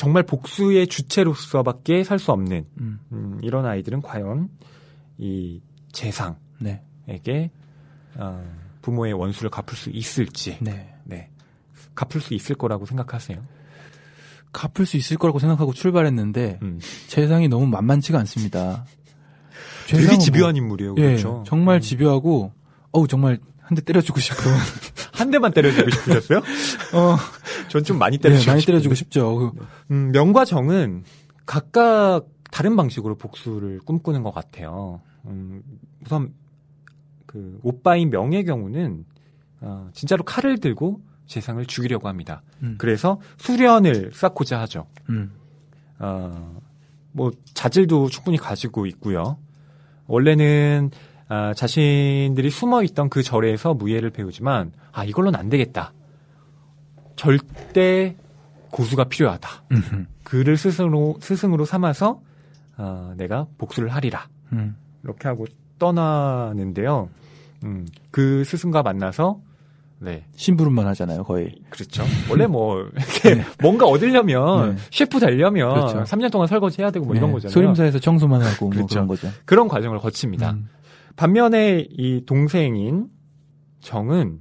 정말 복수의 주체로서밖에 살 수 없는 음. 음, 이런 아이들은 과연 이 재상에게 네. 어, 부모의 원수를 갚을 수 있을지 네. 네. 갚을 수 있을 거라고 생각하세요? 갚을 수 있을 거라고 생각하고 출발했는데 음. 재상이 너무 만만치가 않습니다. 되게 집요한 뭐- 인물이에요. 예, 그렇죠? 정말 음. 집요하고 어우 정말 한 대 때려주고 싶은 한 대만 때려주고 싶으셨어요? 어, 전 좀 많이 네, 때려주고 많이 싶은데. 때려주고 싶죠. 그- 음, 명과 정은 각각 다른 방식으로 복수를 꿈꾸는 것 같아요. 음, 우선 그 오빠인 명의 경우는 어, 진짜로 칼을 들고 재상을 죽이려고 합니다. 음. 그래서 수련을 쌓고자 하죠. 음. 어, 뭐 자질도 충분히 가지고 있고요. 원래는 아, 자신들이 숨어 있던 그 절에서 무예를 배우지만 아 이걸로는 안 되겠다. 절대 고수가 필요하다. 음흠. 그를 스승으로 스승으로 삼아서 어, 내가 복수를 하리라. 음. 이렇게 하고 떠나는데요. 음, 그 스승과 만나서 네, 심부름만 하잖아요, 거의. 그렇죠. 원래 뭐 이렇게 뭔가 얻으려면 네. 셰프 되려면 그렇죠. 3년 동안 설거지 해야 되고 뭐 이런 네, 거잖아요. 소림사에서 청소만 하고 뭐 그렇죠. 그런 거죠. 그런 과정을 거칩니다. 음. 반면에 이 동생인 정은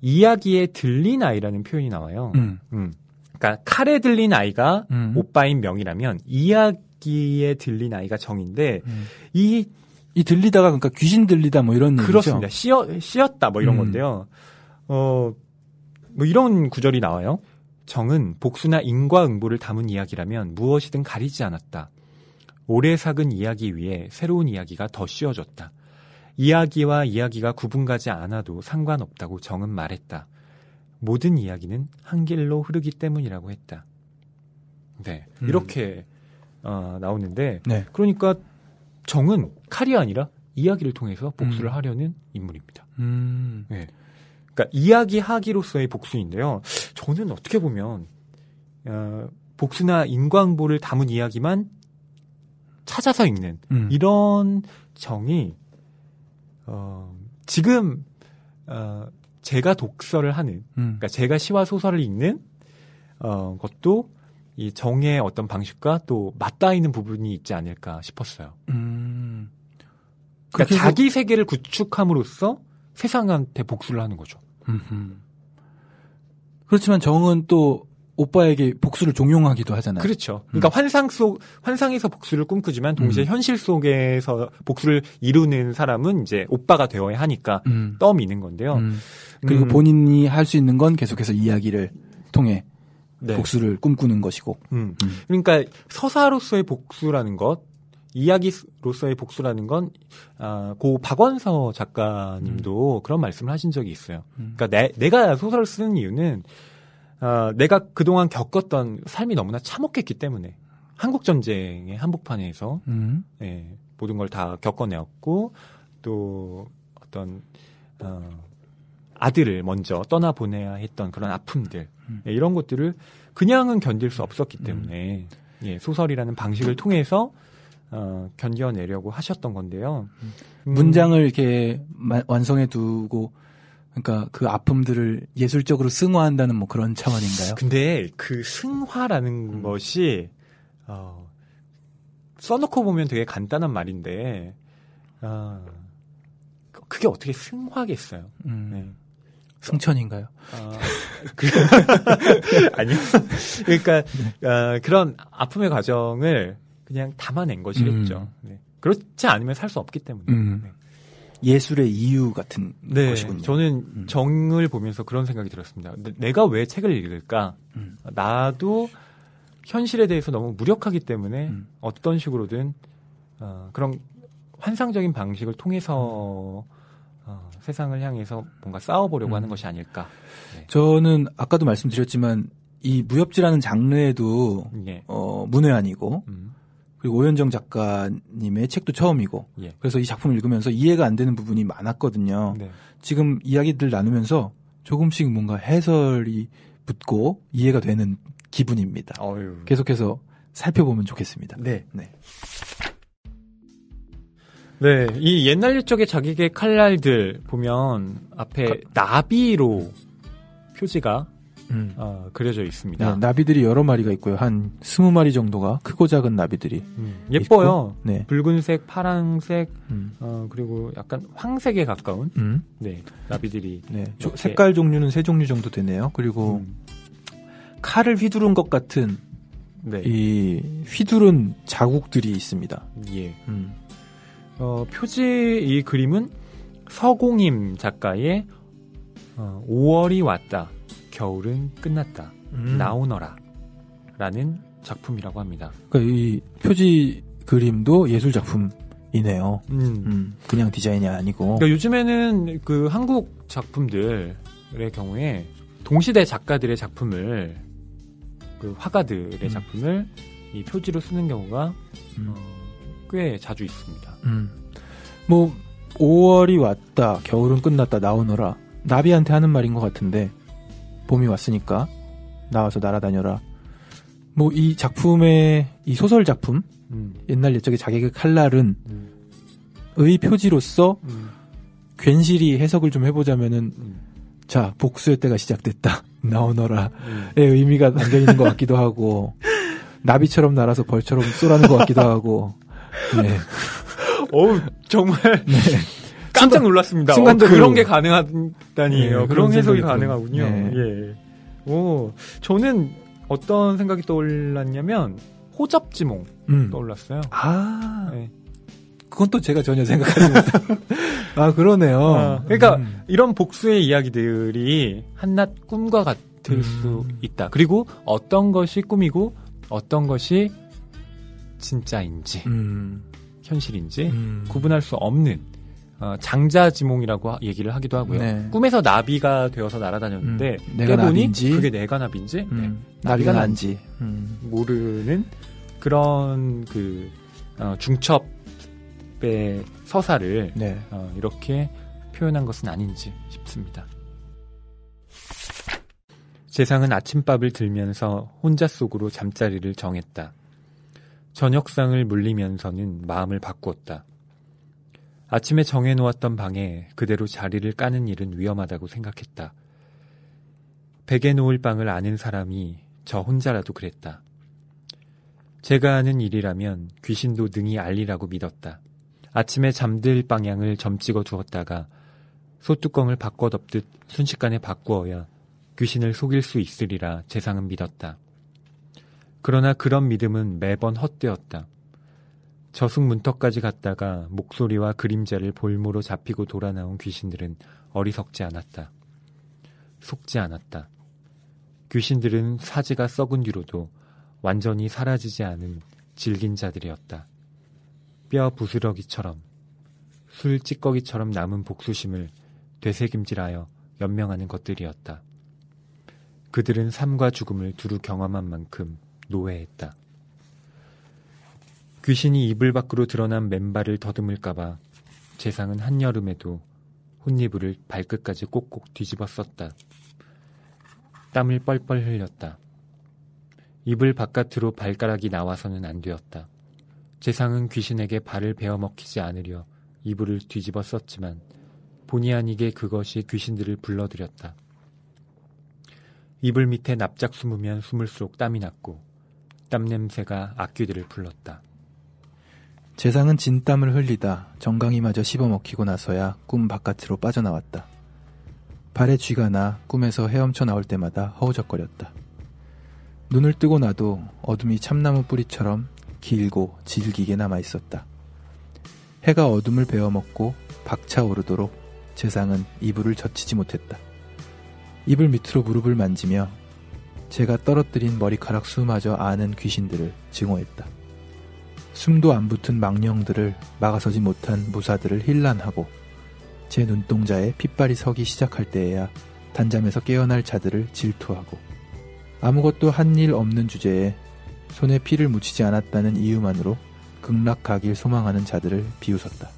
이야기에 들린 아이라는 표현이 나와요. 음. 음. 그러니까 칼에 들린 아이가 음. 오빠인 명이라면 이야기에 들린 아이가 정인데 음. 이이 들리다가 그러니까 귀신 들리다 뭐 이런 그렇습니다. 씌어, 씌었다 뭐 이런 음. 건데요. 어, 뭐 이런 구절이 나와요. 정은 복수나 인과응보를 담은 이야기라면 무엇이든 가리지 않았다. 오래 삭은 이야기 위에 새로운 이야기가 더 씌워졌다. 이야기와 이야기가 구분가지 않아도 상관없다고 정은 말했다. 모든 이야기는 한 길로 흐르기 때문이라고 했다. 네, 음. 이렇게 어, 나오는데 네. 그러니까 정은 칼이 아니라 이야기를 통해서 복수를 음. 하려는 인물입니다. 음. 그러니까 이야기하기로서의 복수인데요. 저는 어떻게 보면 어, 복수나 인광보를 담은 이야기만 찾아서 읽는 음. 이런 정이 어, 지금 어, 제가 독서를 하는 음. 그러니까 제가 시와 소설을 읽는 어, 것도 이 정의 어떤 방식과 또 맞닿아 있는 부분이 있지 않을까 싶었어요. 음. 그러니까 자기 세계를 구축함으로써 세상한테 복수를 하는 거죠. 음흠. 그렇지만 정은 또 오빠에게 복수를 종용하기도 하잖아요. 그렇죠. 그러니까 환상 속 환상에서 복수를 꿈꾸지만 동시에 현실 속에서 복수를 이루는 사람은 이제 오빠가 되어야 하니까 음. 떠미는 건데요. 음. 그리고 음, 본인이 할 수 있는 건 계속해서 이야기를 통해 네. 복수를 꿈꾸는 것이고. 음. 음. 그러니까 서사로서의 복수라는 것, 이야기로서의 복수라는 건, 아, 고 박원서 작가님도 그런 말씀을 하신 적이 있어요. 음. 그러니까 내, 내가 소설을 쓰는 이유는, 아, 내가 그동안 겪었던 삶이 너무나 참혹했기 때문에, 한국 전쟁의 한복판에서, 음. 예, 모든 걸 다 겪어내었고, 또 어떤, 어, 아들을 먼저 떠나 보내야 했던 그런 아픔들, 음. 예, 이런 것들을 그냥은 견딜 수 없었기 때문에, 예, 소설이라는 방식을 통해서, 어, 견뎌내려고 하셨던 건데요. 음, 문장을 이렇게 마- 완성해 두고 그러니까 그 아픔들을 예술적으로 승화한다는 뭐 그런 차원인가요? 근데 그 승화라는 음. 것이, 어, 써놓고 보면 되게 간단한 말인데, 어, 그게 어떻게 승화겠어요? 음. 네. 승천인가요? 아, 그, 아니요. 그러니까 어, 그런 아픔의 과정을 그냥 담아낸 것이겠죠. 네. 그렇지 않으면 살 수 없기 때문에. 음. 네. 예술의 이유 같은 네, 것이군요. 저는 음. 정을 보면서 그런 생각이 들었습니다. 내- 내가 왜 책을 읽을까? 음. 나도 현실에 대해서 너무 무력하기 때문에 음. 어떤 식으로든 어, 그런 환상적인 방식을 통해서 어, 세상을 향해서 뭔가 싸워보려고 음. 하는 것이 아닐까. 저는 아까도 말씀드렸지만 이 무협지라는 장르에도 예. 어, 문외한이고 음, 그리고 오현정 작가님의 책도 처음이고 예. 그래서 이 작품을 읽으면서 이해가 안 되는 부분이 많았거든요. 네. 지금 이야기들 나누면서 조금씩 뭔가 해설이 붙고 이해가 되는 기분입니다. 어유. 계속해서 살펴보면 좋겠습니다. 네. 네. 네. 이 옛날 옛적의 자기계 칼날들 보면 앞에 나비로 표지가 음. 어, 그려져 있습니다. 네, 나비들이 여러 마리가 있고요. 한 스무 마리 정도가 크고 작은 나비들이 음, 예뻐요. 네. 붉은색, 파란색, 음. 어, 그리고 약간 황색에 가까운 음. 네, 나비들이 네. 조- 이렇게- 색깔 종류는 세 종류 정도 되네요. 그리고 음, 칼을 휘두른 것 같은 네. 이 휘두른 자국들이 있습니다. 예. 음. 어, 표지 이 그림은 서공임 작가의 어, 5월이 왔다. 겨울은 끝났다. 음. 나오너라. 라는 작품이라고 합니다. 그러니까 이 표지 그림도 예술 작품이네요. 음. 음, 그냥 디자인이 아니고. 그러니까 요즘에는 그 한국 작품들의 경우에 동시대 작가들의 작품을 그 화가들의 음. 작품을 이 표지로 쓰는 경우가 음. 어, 꽤 자주 있습니다. 음. 뭐 5월이 왔다, 겨울은 끝났다, 나오너라. 나비한테 하는 말인 것 같은데 봄이 왔으니까 나와서 날아다녀라. 뭐 이 작품의 이 소설 작품 음. 옛날 옛적의 자객의 칼날은 음. 의 표지로서 음. 괜시리 해석을 좀 해보자면은 음. 자 복수의 때가 시작됐다 나오너라의 음. 의미가 담겨 있는 것 같기도 하고 나비처럼 날아서 벌처럼 쏘라는 것 같기도 하고 네. 어우 정말 네. 깜짝 놀랐습니다. 순간적으로- 어, 그런 게 가능하다니 네, 요 그런 그런 해석이 가능하군요. 네. 예. 오, 저는 어떤 생각이 떠올랐냐면 호접지몽 음. 떠올랐어요. 아 네. 그건 또 제가 전혀 생각하지 못한 아 그러네요 아, 그러니까 음. 이런 복수의 이야기들이 한낱 꿈과 같을 음. 수 있다. 그리고 어떤 것이 꿈이고 어떤 것이 진짜인지 음. 현실인지 음. 구분할 수 없는 어, 장자지몽이라고 하- 얘기를 하기도 하고요. 네. 꿈에서 나비가 되어서 날아다녔는데 음, 내가 깨보니 나비인지? 그게 내가 나비인지 네, 음. 나비가 나비가 난지 음. 모르는 그런 그 어, 중첩의 서사를 네. 어, 이렇게 표현한 것은 아닌지 싶습니다. 재상은 아침밥을 들면서 혼자 속으로 잠자리를 정했다. 저녁상을 물리면서는 마음을 바꾸었다. 아침에 정해놓았던 방에 그대로 자리를 까는 일은 위험하다고 생각했다. 베개 놓을 방을 아는 사람이 저 혼자라도 그랬다. 제가 하는 일이라면 귀신도 능히 알리라고 믿었다. 아침에 잠들 방향을 점 찍어 두었다가 소뚜껑을 바꿔 덮듯 순식간에 바꾸어야 귀신을 속일 수 있으리라 재상은 믿었다. 그러나 그런 믿음은 매번 헛되었다. 저승 문턱까지 갔다가 목소리와 그림자를 볼모로 잡히고 돌아 나온 귀신들은 어리석지 않았다. 속지 않았다. 귀신들은 사지가 썩은 뒤로도 완전히 사라지지 않은 질긴 자들이었다. 뼈 부스러기처럼 술 찌꺼기처럼 남은 복수심을 되새김질하여 연명하는 것들이었다. 그들은 삶과 죽음을 두루 경험한 만큼 노예했다. 귀신이 이불 밖으로 드러난 맨발을 더듬을까봐 재상은 한여름에도 혼이불을 발끝까지 꼭꼭 뒤집어 썼다. 땀을 뻘뻘 흘렸다. 이불 바깥으로 발가락이 나와서는 안 되었다. 재상은 귀신에게 발을 베어 먹히지 않으려 이불을 뒤집어 썼지만 본의 아니게 그것이 귀신들을 불러들였다. 이불 밑에 납작 숨으면 숨을수록 땀이 났고 땀 냄새가 악귀들을 불렀다. 재상은 진땀을 흘리다 정강이마저 씹어먹히고 나서야 꿈 바깥으로 빠져나왔다. 발에 쥐가 나 꿈에서 헤엄쳐 나올 때마다 허우적거렸다. 눈을 뜨고 나도 어둠이 참나무 뿌리처럼 길고 질기게 남아 있었다. 해가 어둠을 베어먹고 박차오르도록 재상은 이불을 젖히지 못했다. 이불 밑으로 무릎을 만지며 제가 떨어뜨린 머리카락 수마저 아는 귀신들을 증오했다. 숨도 안 붙은 망령들을 막아서지 못한 무사들을 힐난하고 제 눈동자에 핏발이 서기 시작할 때에야 단잠에서 깨어날 자들을 질투하고 아무것도 한 일 없는 주제에 손에 피를 묻히지 않았다는 이유만으로 극락 가길 소망하는 자들을 비웃었다.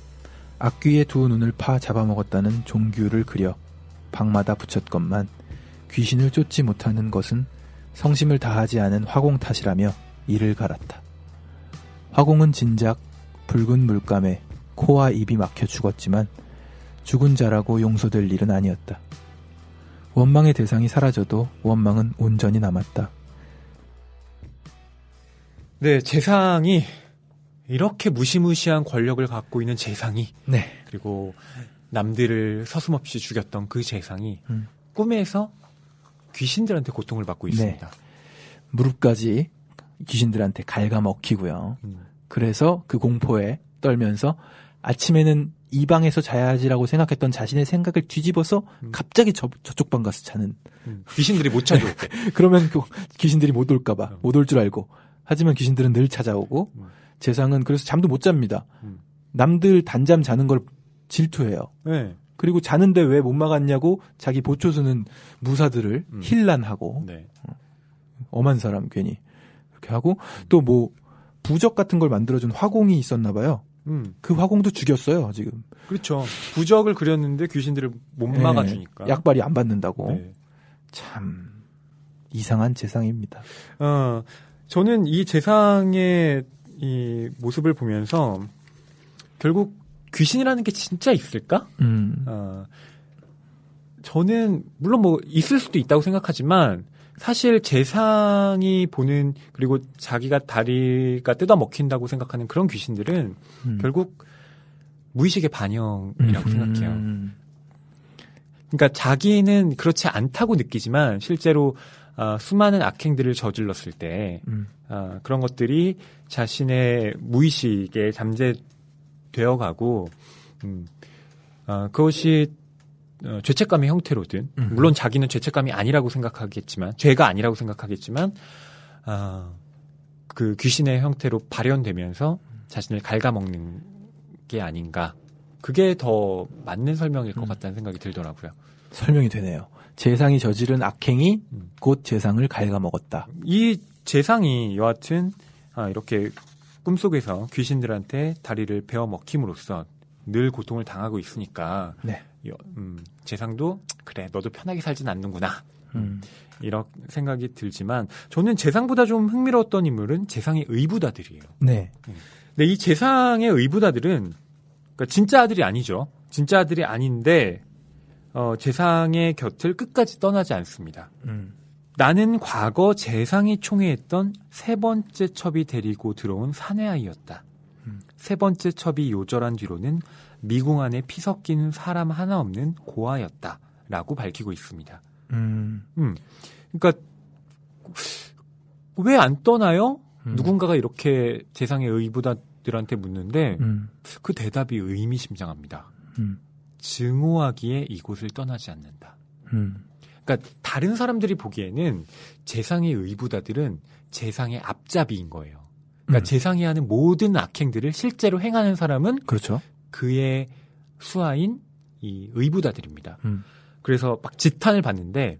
악귀의 두 눈을 파 잡아먹었다는 종규를 그려 방마다 붙였건만 귀신을 쫓지 못하는 것은 성심을 다하지 않은 화공 탓이라며 이를 갈았다. 화공은 진작 붉은 물감에 코와 입이 막혀 죽었지만 죽은 자라고 용서될 일은 아니었다. 원망의 대상이 사라져도 원망은 온전히 남았다. 네, 재상이 이렇게 무시무시한 권력을 갖고 있는 재상이 네. 그리고 남들을 서슴없이 죽였던 그 재상이 음. 꿈에서 귀신들한테 고통을 받고 있습니다. 무릎까지 귀신들한테 갉아먹히고요. 음. 그래서 그 공포에 떨면서 아침에는 이 방에서 자야지라고 생각했던 자신의 생각을 뒤집어서 음. 갑자기 저, 저쪽 방 가서 자는. 음. 귀신들이 못 찾아올 때. 그러면 그 귀신들이 못 올까봐 음. 못올 줄 알고. 하지만 귀신들은 늘 찾아오고 음. 재상은 그래서 잠도 못 잡니다. 음. 남들 단잠 자는 걸 질투해요. 네. 그리고 자는데 왜 못 막았냐고 자기 보초수는 무사들을 음. 힐난하고 네. 엄한 사람 괜히 그렇게 하고 또 뭐 부적 같은 걸 만들어준 화공이 있었나 봐요. 음. 그 화공도 죽였어요 지금. 그렇죠. 부적을 그렸는데 귀신들을 못 예, 막아주니까. 약발이 안 받는다고. 네. 참 이상한 재상입니다. 어, 저는 이 재상의 이 모습을 보면서 결국 귀신이라는 게 진짜 있을까? 음. 어, 저는 물론 뭐 있을 수도 있다고 생각하지만 사실 재상이 보는 그리고 자기가 다리가 뜯어 먹힌다고 생각하는 그런 귀신들은 음. 결국 무의식의 반영이라고 음. 생각해요. 그러니까 자기는 그렇지 않다고 느끼지만 실제로 어, 수많은 악행들을 저질렀을 때 음. 어, 그런 것들이 자신의 무의식에 잠재되어가고 음, 어, 그것이 어, 죄책감의 형태로든 음. 물론 자기는 죄책감이 아니라고 생각하겠지만 죄가 아니라고 생각하겠지만 어, 그 귀신의 형태로 발현되면서 자신을 갉아먹는 게 아닌가 그게 더 맞는 설명일 것 음. 같다는 생각이 들더라고요. 설명이 되네요. 재상이 저지른 악행이 음. 곧 재상을 갉아먹었다. 이 재상이 여하튼 아, 이렇게 꿈속에서 귀신들한테 다리를 베어 먹힘으로써 늘 고통을 당하고 있으니까 네. 여- 음, 재상도 그래 너도 편하게 살진 않는구나 음. 이런 생각이 들지만 저는 재상보다 좀 흥미로웠던 인물은 재상의 의부다들이에요. 네. 근데 이 재상의 의부다들은 그러니까 진짜 아들이 아니죠. 진짜 아들이 아닌데 어, 재상의 곁을 끝까지 떠나지 않습니다. 음. 나는 과거 재상이 총애했던 세 번째 첩이 데리고 들어온 사내 아이였다. 음. 세 번째 첩이 요절한 뒤로는 미궁 안에 피 섞인 사람 하나 없는 고아였다. 라고 밝히고 있습니다. 음. 음. 그러니까 왜 안 떠나요? 음. 누군가가 이렇게 재상의 의부다들한테 묻는데 음. 그 대답이 의미심장합니다. 음. 증오하기에 이곳을 떠나지 않는다. 음. 그러니까 다른 사람들이 보기에는 재상의 의부다들은 재상의 앞잡이인 거예요. 그러니까 음. 재상이 하는 모든 악행들을 실제로 행하는 사람은 그렇죠. 그의 수하인 이 의부다들입니다. 음. 그래서 막 지탄을 받는데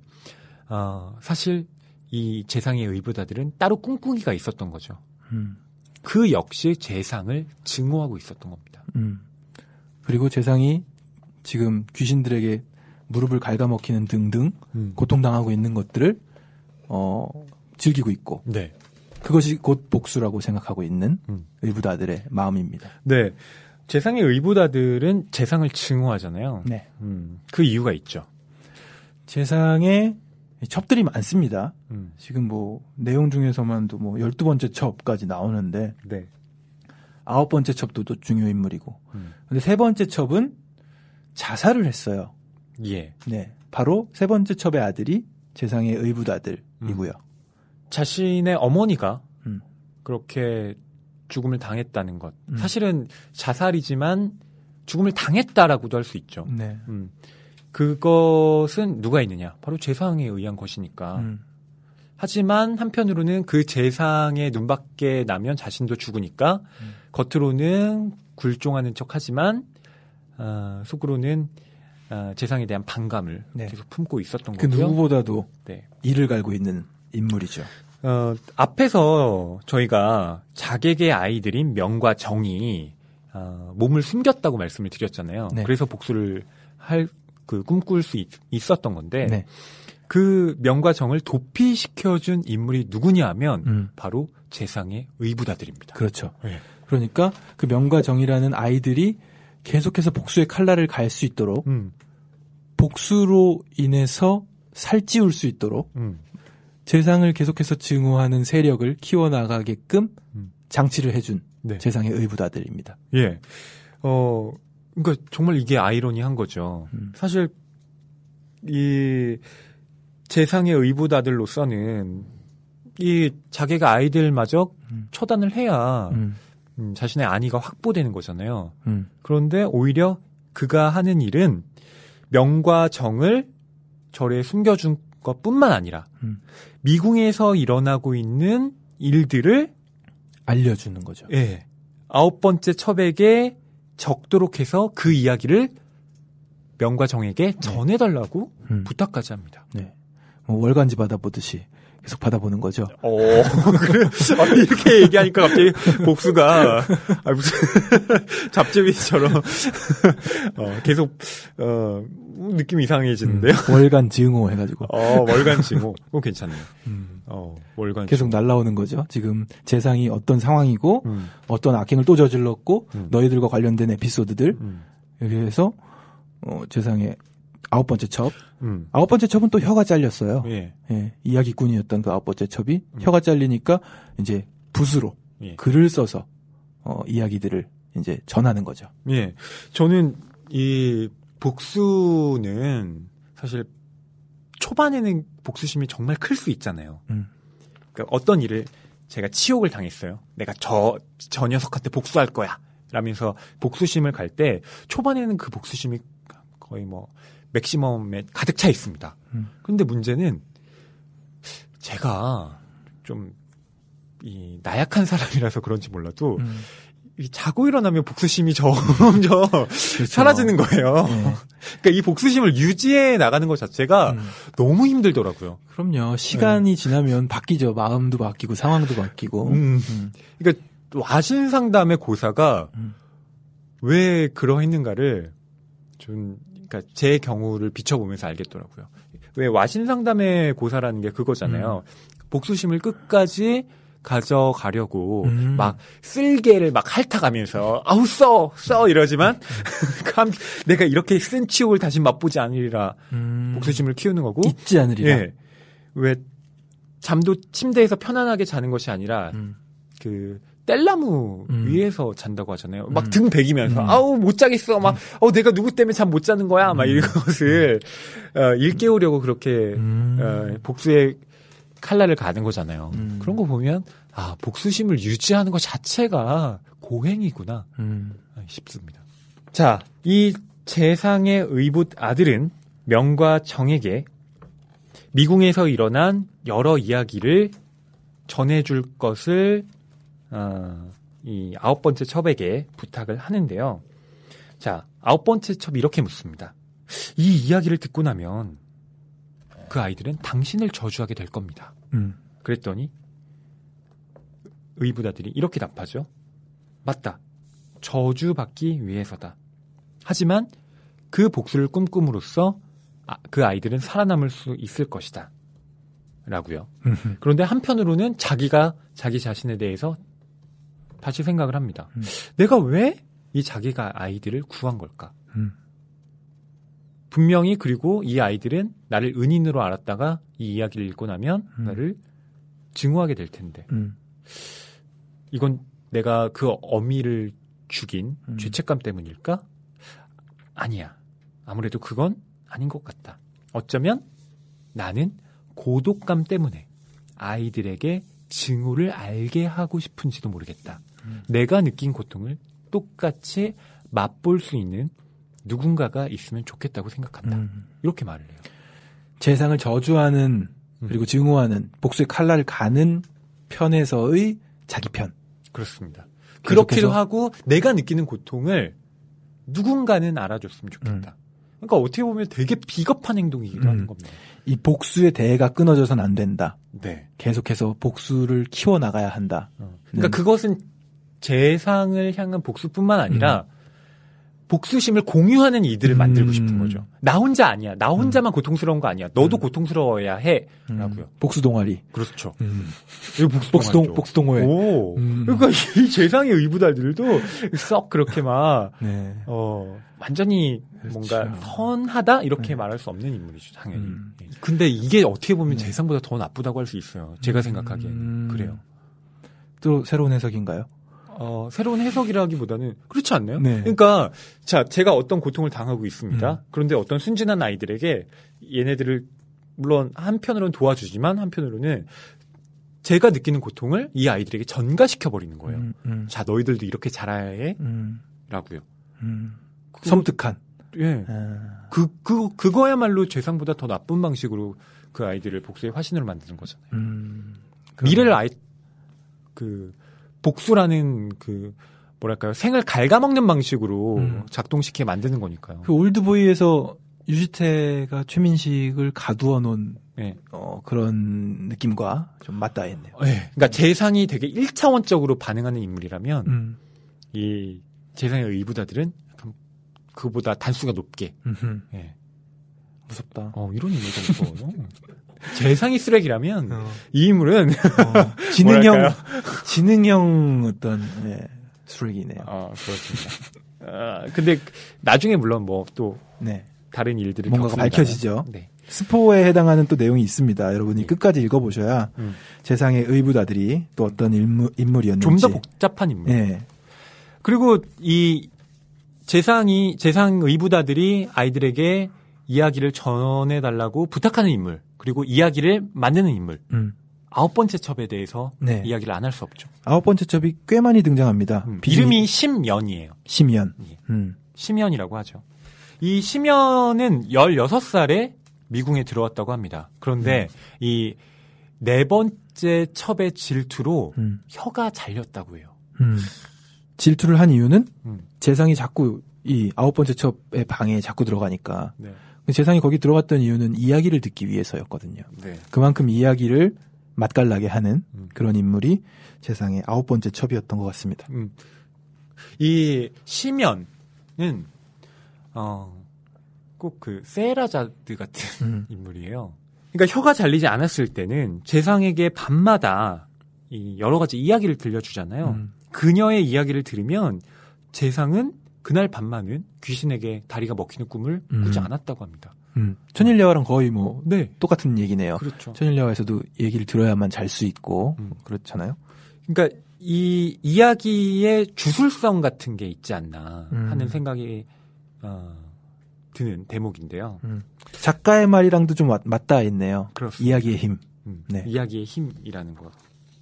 어, 사실 이 재상의 의부다들은 따로 꿍꿍이가 있었던 거죠. 음. 그 역시 재상을 증오하고 있었던 겁니다. 음. 그리고 재상이 지금 귀신들에게 무릎을 갉아먹히는 등등 고통당하고 있는 것들을 어, 즐기고 있고 네. 그것이 곧 복수라고 생각하고 있는 음. 의부다들의 마음입니다. 네. 재상의 의부다들은 재상을 증오하잖아요. 네. 음, 그 이유가 있죠. 재상에 첩들이 많습니다. 음, 지금 뭐 내용 중에서만도 뭐 12번째 첩까지 나오는데 네. 아홉 번째 첩도 또 중요 인물이고. 음, 근데 세 번째 첩은 자살을 했어요. 예. 네. 바로 세 번째 첩의 아들이 재상의 의부다들이고요. 자신의 어머니가 음. 그렇게 죽음을 당했다는 것. 음. 사실은 자살이지만 죽음을 당했다라고도 할 수 있죠. 네. 음. 그것은 누가 있느냐? 바로 재상에 의한 것이니까. 음. 하지만 한편으로는 그 재상의 눈밖에 나면 자신도 죽으니까 음. 겉으로는 굴종하는 척하지만 어, 속으로는 어, 재상에 대한 반감을 네. 계속 품고 있었던 그 거고요. 누구보다도 네. 이를 갈고 있는 인물이죠. 어, 앞에서 저희가 자객의 아이들인 명과 정이 어, 몸을 숨겼다고 말씀을 드렸잖아요. 네. 그래서 복수를 할 그 꿈꿀 수 있, 었던 건데 네. 그 명과 정을 도피시켜준 인물이 누구냐 하면 음. 바로 재상의 의부다들입니다. 그렇죠. 네. 그러니까 그 명과 정이라는 아이들이 계속해서 복수의 칼날을 갈 수 있도록 음, 복수로 인해서 살찌울 수 있도록 음, 재상을 계속해서 증오하는 세력을 키워나가게끔 음. 장치를 해준 네. 재상의 의부다들입니다. 예. 어, 그러니까 정말 이게 아이러니한 거죠. 음. 사실 이 재상의 의부다들로서는 이 자기가 아이들마저 음. 처단을 해야 음, 음, 자신의 안위가 확보되는 거잖아요. 음, 그런데 오히려 그가 하는 일은 명과 정을 절에 숨겨준 것뿐만 아니라 음. 미궁에서 일어나고 있는 일들을 알려주는 거죠. 예, 아홉 번째 첩에게 적도록 해서 그 이야기를 명과 정에게 전해달라고 음. 부탁까지 합니다. 네. 뭐 월간지 받아보듯이 계속 받아보는 거죠. 어, 그래. 아, 이렇게 얘기하니까 갑자기 복수가, 아, 무슨, 잡지비처럼, 어, 계속, 어, 느낌이 이상해지는데요. 음, 월간 증오 해가지고 어, 월간 징호. 그거 괜찮네요. 음, 어, 월간 계속 날라오는 거죠. 지금 재상이 어떤 상황이고 음, 어떤 악행을 또 저질렀고 음. 너희들과 관련된 에피소드들 음, 그래서 어, 재상의 아홉 번째 첩 음. 아홉 번째 첩은 또 혀가 잘렸어요. 예, 예, 이야기꾼이었던 그 아홉 번째 첩이 음. 혀가 잘리니까 이제 붓으로 예. 글을 써서 어, 이야기들을 이제 전하는 거죠. 예. 저는 이 복수는 사실 초반에는 복수심이 정말 클 수 있잖아요. 음. 그러니까 어떤 일을 제가 치욕을 당했어요. 내가 저, 저 녀석한테 복수할 거야. 라면서 복수심을 갈 때 초반에는 그 복수심이 거의 뭐 맥시멈에 가득 차 있습니다. 음. 그런데 문제는 제가 좀 이 나약한 사람이라서 그런지 몰라도 음. 이 자고 일어나면 복수심이 점점 그렇죠. 사라지는 거예요. 예. 그러니까 이 복수심을 유지해 나가는 것 자체가 음. 너무 힘들더라고요. 그럼요. 시간이 지나면 바뀌죠. 마음도 바뀌고 상황도 바뀌고. 음. 음. 그러니까 와신 상담의 고사가 음. 왜 그러했는가를 좀 그러니까 제 경우를 비춰보면서 알겠더라고요. 왜 와신 상담의 고사라는 게 그거잖아요. 음. 복수심을 끝까지 가져가려고 음. 막 쓸개를 막 핥아가면서 아우 써 써 이러지만 감- 내가 이렇게 쓴 치욕을 다시 맛보지 않으리라 음. 복수심을 키우는 거고 잊지 않으리라. 예. 왜 잠도 침대에서 편안하게 자는 것이 아니라 음. 그 뗄나무 음. 위에서 잔다고 하잖아요. 막 음. 등 베기면서 음. 아우 못 자겠어. 막 어 내가 누구 때문에 잠 못 자는 거야. 막 음. 이것을 어, 일깨우려고 그렇게 음. 어, 복수의 칼날을 가는 거잖아요. 음. 그런 거 보면 아 복수심을 유지하는 것 자체가 고행이구나 음. 싶습니다. 자, 이 재상의 의붓 아들은 명과 정에게 미궁에서 일어난 여러 이야기를 전해줄 것을 어, 이 아홉 번째 첩에게 부탁을 하는데요. 자, 아홉 번째 첩이 이렇게 묻습니다. 이 이야기를 듣고 나면 그 아이들은 당신을 저주하게 될 겁니다. 음. 그랬더니 의부다들이 이렇게 답하죠. 맞다. 저주받기 위해서다. 하지만 그 복수를 꿈꿈으로써 아, 그 아이들은 살아남을 수 있을 것이다. 라고요. 음. 그런데 한편으로는 자기가 자기 자신에 대해서 다시 생각을 합니다. 음. 내가 왜 이 자기가 아이들을 구한 걸까? 음. 분명히 그리고 이 아이들은 나를 은인으로 알았다가 이 이야기를 읽고 나면 음. 나를 증오하게 될 텐데 음. 이건 내가 그 어미를 죽인 음. 죄책감 때문일까? 아니야. 아무래도 그건 아닌 것 같다. 어쩌면 나는 고독감 때문에 아이들에게 증오를 알게 하고 싶은지도 모르겠다. 음. 내가 느낀 고통을 똑같이 맛볼 수 있는 누군가가 있으면 좋겠다고 생각한다. 음. 이렇게 말을 해요. 재상을 저주하는 음. 그리고 증오하는 복수의 칼날을 가는 편에서의 자기 편. 그렇습니다. 그렇기도? 하고 내가 느끼는 고통을 누군가는 알아줬으면 좋겠다. 그러니까 어떻게 보면 되게 비겁한 행동이기도 음. 하는 겁니다. 이 복수의 대가 끊어져선 안 된다. 네. 계속해서 복수를 키워 나가야 한다. 그러니까 음. 그것은 재상을 향한 복수뿐만 아니라 복수심을 공유하는 이들을 만들고 음. 싶은 거죠. 나 혼자 아니야. 나 혼자만 고통스러운 거 아니야. 너도 음. 고통스러워야 해. 음. 라고요. 복수 동아리. 그렇죠. 음. 이거 복수 복수동 동아리죠. 복수 동호회. 오. 음. 그러니까 이 재상의 의부달들도 썩 그렇게 막 네. 어, 완전히 뭔가 그렇죠. 선하다 이렇게 네. 말할 수 없는 인물이죠, 당연히. 음. 예. 근데 이게 어떻게 보면 네. 재상보다 더 나쁘다고 할 수 있어요. 제가 생각하기에는 음. 그래요. 또 새로운 해석인가요? 어, 새로운 해석이라기보다는 그렇지 않나요? 네. 그러니까 자, 제가 어떤 고통을 당하고 있습니다. 음. 그런데 어떤 순진한 아이들에게 얘네들을 물론 한편으로는 도와주지만 한편으로는 제가 느끼는 고통을 이 아이들에게 전가시켜 버리는 거예요. 음, 음, 자, 너희들도 이렇게 자라야 해라고요. 음, 음. 그거- 섬뜩한. 예. 아, 그, 그, 그거야말로 재상보다 더 나쁜 방식으로 그 아이들을 복수의 화신으로 만드는 거잖아요. 음. 미래를 아예, 그, 복수라는 그, 뭐랄까요. 생을 갉아먹는 방식으로 음. 작동시키게 만드는 거니까요. 그 올드보이에서 유지태가 최민식을 가두어 놓은 예. 어, 그런 느낌과 좀 맞닿아 있네요. 예. 그러니까 재상이 되게 1차원적으로 반응하는 인물이라면 음. 이 재상의 의부자들은 약간 그보다 단수가 높게, 음흠. 예. 무섭다. 어, 이런 인물도 무서워요. 재상이 쓰레기라면 어. 이 인물은 어, 지능형? 지능형 어떤 예, 쓰레기네요. 아, 그렇습니다. 아, 근데 나중에 물론 뭐또 네. 다른 일들을 뭔가가 겪습니다만. 밝혀지죠. 네. 스포에 해당하는 또 내용이 있습니다. 여러분이 네. 끝까지 읽어보셔야 음. 세상의 의부다들이 또 어떤 인물, 인물이었는지. 좀 더 복잡한 인물. 예. 그리고 이 재상이 재상 의부다들이 아이들에게 이야기를 전해달라고 부탁하는 인물 그리고 이야기를 만드는 인물 음. 아홉 번째 첩에 대해서 네. 이야기를 안 할 수 없죠. 아홉 번째 첩이 꽤 많이 등장합니다. 음, 이름이 심연이에요. 심연. 예. 음. 심연이라고 하죠. 이 심연은 16살에 미궁에 들어왔다고 합니다. 그런데 이 네 번째 첩의 질투로 음. 혀가 잘렸다고 해요. 음. 질투를 한 이유는 음. 재상이 자꾸 이 아홉 번째 첩의 방에 자꾸 들어가니까 네. 재상이 거기 들어갔던 이유는 이야기를 듣기 위해서였거든요. 네. 그만큼 이야기를 맛깔나게 하는 음. 그런 인물이 재상의 아홉 번째 첩이었던 것 같습니다. 음. 이 심연은 어 꼭 그 세라자드 같은 음. 인물이에요. 그러니까 혀가 잘리지 않았을 때는 재상에게 밤마다 이 여러 가지 이야기를 들려주잖아요. 음. 그녀의 이야기를 들으면 재상은 그날 밤만은 귀신에게 다리가 먹히는 꿈을 꾸지 음. 않았다고 합니다. 음. 천일야화랑 거의 뭐 네, 똑같은 얘기네요. 그렇죠. 천일야화에서도 얘기를 들어야만 잘 수 있고 음. 그렇잖아요. 그러니까 이 이야기의 주술성 같은 게 있지 않나 음. 하는 생각이 어, 드는 대목인데요. 작가의 말이랑도 좀 맞- 맞닿아 있네요. 그렇습니다. 이야기의 힘. 음, 네. 이야기의 힘이라는 것.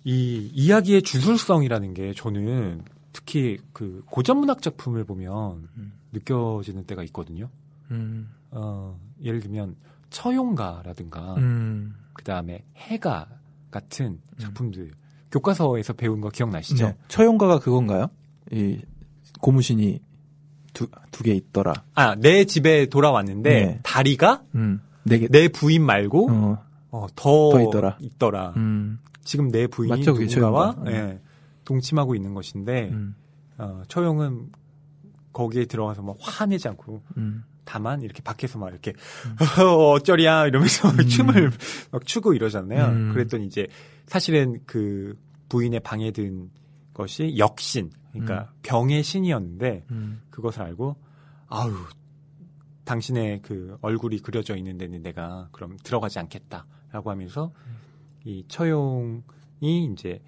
이 이야기의 주술성이라는 게 저는 특히 그 고전 문학 작품을 보면 음. 느껴지는 때가 있거든요. 음. 어, 예를 들면 처용가라든가 음. 그 다음에 해가 같은 작품들 교과서에서 배운 거 기억나시죠? 네. 처용가가 그건가요? 이 고무신이 두 두 개 있더라. 아, 내 집에 돌아왔는데 네. 다리가 음. 네 개. 내 부인 말고 어. 어, 더, 더 있더라. 있더라. 음. 지금 내 부인이 맞죠, 누군가와. 예, 동침하고 있는 것인데 음. 어, 처용은 거기에 들어가서 막 화내지 않고 음. 다만 이렇게 밖에서 막 이렇게 어쩌랴 이러면서 음. 춤을 막 추고 이러잖아요. 음. 그랬더니 이제 사실은 그 부인의 방에 든 것이 역신, 그러니까 병의 신이었는데 음. 그것을 알고 아유 당신의 그 얼굴이 그려져 있는 데는 내가 그럼 들어가지 않겠다라고 하면서 이 처용이 이제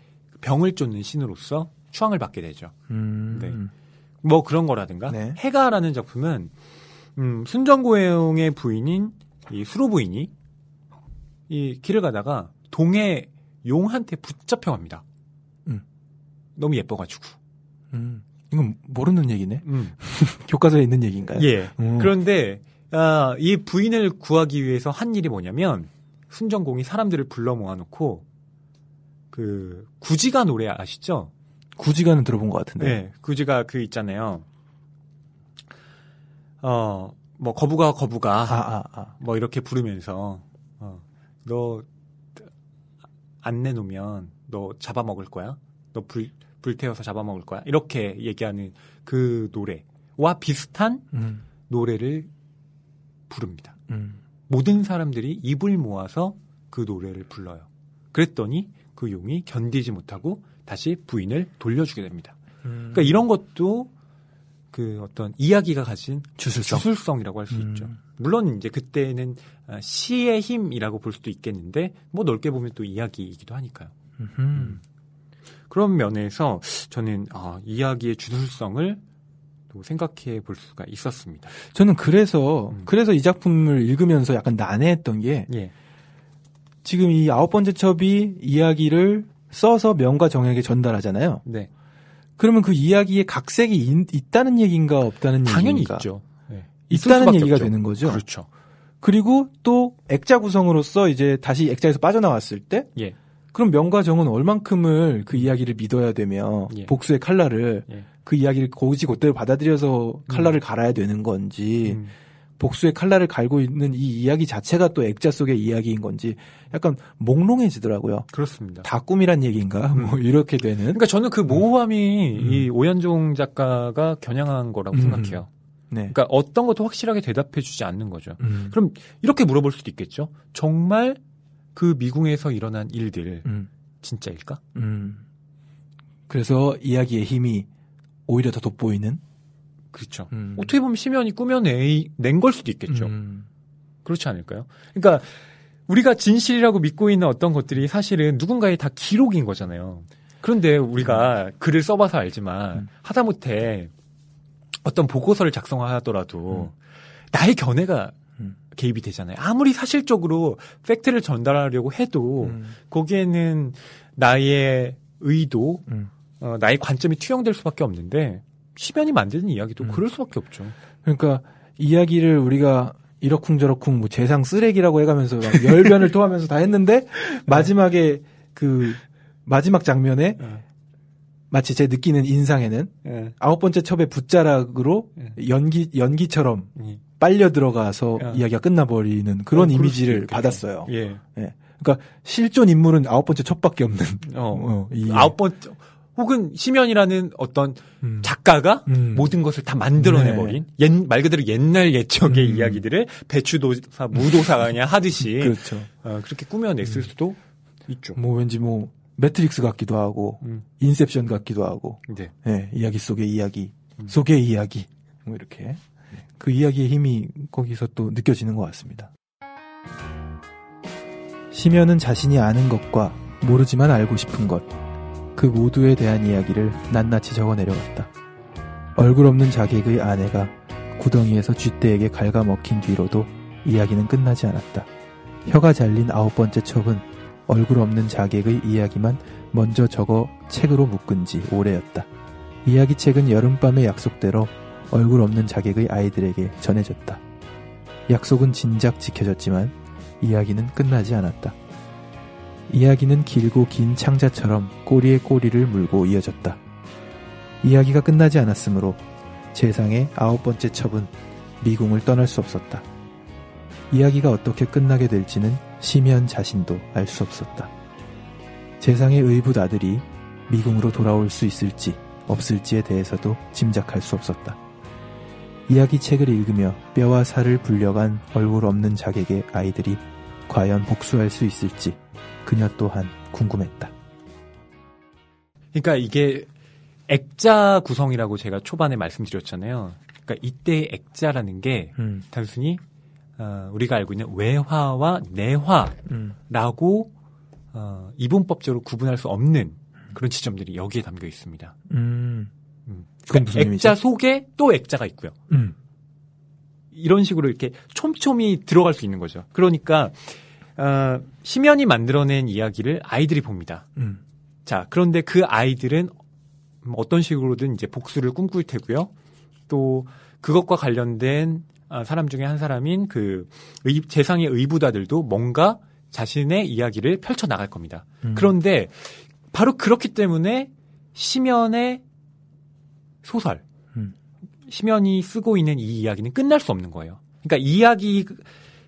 병을 쫓는 신으로서 추앙을 받게 되죠. 음. 네. 뭐 그런 거라든가 네. 해가라는 작품은 음, 순정고용의 부인인 이 수로 부인이 이 길을 가다가 동해 용한테 붙잡혀 갑니다. 음. 너무 예뻐가지고. 음. 이건 모르는 얘기네. 음. 교과서에 있는 얘기인가요? 예. 음. 그런데 아, 이 부인을 구하기 위해서 한 일이 뭐냐면 순정공이 사람들을 불러 모아놓고 그 구지가 노래 아시죠? 구지가는 들어본 것 같은데. 네, 구지가 그 있잖아요. 어, 뭐 거부가 거부가 아, 아, 아. 뭐 이렇게 부르면서 어, 너안 내놓으면 너 잡아먹을 거야. 너 불 불태워서 잡아먹을 거야. 이렇게 얘기하는 그 노래와 비슷한 음. 노래를 부릅니다. 음. 모든 사람들이 입을 모아서 그 노래를 불러요. 그랬더니 그 용이 견디지 못하고 다시 부인을 돌려주게 됩니다. 그러니까 이런 것도 그 어떤 이야기가 가진 주술성. 주술성이라고 할수 음. 있죠. 물론 이제 그때는 아, 시의 힘이라고 볼 수도 있겠는데 뭐 넓게 보면 또 이야기이기도 하니까요. 음흠. 그런 면에서 저는 아, 이야기의 주술성을 또 생각해 볼 수가 있었습니다. 저는 그래서 음. 그래서 이 작품을 읽으면서 약간 난해했던 게 예, 지금 이 아홉 번째 첩이 이야기를 써서 명과 정에게 전달하잖아요. 네, 그러면 그 이야기에 각색이 있, 있다는 얘기인가 없다는 당연히 얘기인가? 있죠. 네. 있다는 얘기가 없죠. 되는 거죠. 그렇죠. 그리고 또 액자 구성으로서 이제 다시 액자에서 빠져나왔을 때 예, 그럼 명과 정은 얼만큼을 그 이야기를 믿어야 되며 예. 복수의 칼날을 예. 그 이야기를 고지 곧대로 받아들여서 칼날을 갈아야 되는 건지 음, 복수의 칼날을 갈고 있는 이 이야기 자체가 또 액자 속의 이야기인 건지 약간 몽롱해지더라고요. 그렇습니다. 다 꿈이란 얘기인가? 뭐 이렇게 되는. 그러니까 저는 그 모호함이 음. 이 오연종 작가가 겨냥한 거라고 음. 생각해요. 네. 그러니까 어떤 것도 확실하게 대답해주지 않는 거죠. 음. 그럼 이렇게 물어볼 수도 있겠죠. 정말 그 미궁에서 일어난 일들 음. 진짜일까? 음. 그래서 이야기의 힘이 오히려 더 돋보이는. 그렇죠. 음. 어떻게 보면 심연이 꾸며낸 걸 수도 있겠죠. 음. 그렇지 않을까요? 그러니까 우리가 진실이라고 믿고 있는 어떤 것들이 사실은 누군가의 다 기록인 거잖아요. 그런데 우리가 글을 써봐서 알지만 음. 하다못해 어떤 보고서를 작성하더라도 나의 견해가 음. 개입이 되잖아요. 아무리 사실적으로 팩트를 전달하려고 해도 음. 거기에는 나의 의도, 음. 어, 나의 관점이 투영될 수밖에 없는데 시면이 만드는 이야기도 음. 그럴 수밖에 없죠. 그러니까 이야기를 우리가 이러쿵저러쿵 뭐 재상 쓰레기라고 해가면서 막 열변을 토하면서 다 했는데 마지막에 그 마지막 장면에 마치 제 느끼는 인상에는 예. 아홉 번째 첩의 붓자락으로 연기 연기처럼 예. 빨려 들어가서 야. 이야기가 끝나버리는 그런 어, 이미지를. 받았어요. 예. 그러니까 실존 인물은 아홉 번째 첩밖에 없는 어. 어, 이 아홉 번 혹은 심연이라는 어떤 음. 작가가 음. 모든 것을 다 만들어내버린 옛, 말 그대로 옛날 옛적의 음. 이야기들을 배추도사, 무도사가 그냥 하듯이 그렇죠. 어, 그렇게 꾸며냈을 수도 있죠. 뭐 왠지 뭐 매트릭스 같기도 하고 음. Inception 같기도 하고 네. 예, 이야기 속의 이야기 음. 속의 이야기 뭐 이렇게 그 이야기의 힘이 거기서 또 느껴지는 것 같습니다. 심연은 자신이 아는 것과 모르지만 알고 싶은 것, 그 모두에 대한 이야기를 낱낱이 적어 내려갔다. 얼굴 없는 자객의 아내가 구덩이에서 쥐떼에게 갉아먹힌 뒤로도 이야기는 끝나지 않았다. 혀가 잘린 아홉 번째 첩은 얼굴 없는 자객의 이야기만 먼저 적어 책으로 묶은 지 오래였다. 이야기책은 여름밤의 약속대로 얼굴 없는 자객의 아이들에게 전해졌다. 약속은 진작 지켜졌지만 이야기는 끝나지 않았다. 이야기는 길고 긴 창자처럼 꼬리에 꼬리를 물고 이어졌다. 이야기가 끝나지 않았으므로 세상의 아홉 번째 첩은 미궁을 떠날 수 없었다. 이야기가 어떻게 끝나게 될지는 심연 자신도 알 수 없었다. 세상의 의붓 아들이 미궁으로 돌아올 수 있을지 없을지에 대해서도 짐작할 수 없었다. 이야기 책을 읽으며 뼈와 살을 불려간 얼굴 없는 자객의 아이들이 과연 복수할 수 있을지 그녀 또한 궁금했다. 그러니까 이게 액자 구성이라고 제가 초반에 말씀드렸잖아요. 그러니까 이때의 액자라는 게 음, 단순히 어, 우리가 알고 있는 외화와 내화라고 음, 어, 이분법적으로 구분할 수 없는 그런 지점들이 여기에 담겨 있습니다. 음, 음. 그건 무슨 액자 의미죠? 속에 또 액자가 있고요. 음, 이런 식으로 이렇게 촘촘히 들어갈 수 있는 거죠. 그러니까 어, 심연이 만들어낸 이야기를 아이들이 봅니다. 음, 자, 그런데 그 아이들은 어떤 식으로든 이제 복수를 꿈꿀 테고요. 또 그것과 관련된 아, 사람 중에 한 사람인 그 의- 재상의 의부다들도 뭔가 자신의 이야기를 펼쳐 나갈 겁니다. 음. 그런데 바로 그렇기 때문에 심연의 소설, 음. 심연이 쓰고 있는 이 이야기는 끝날 수 없는 거예요. 그러니까 이야기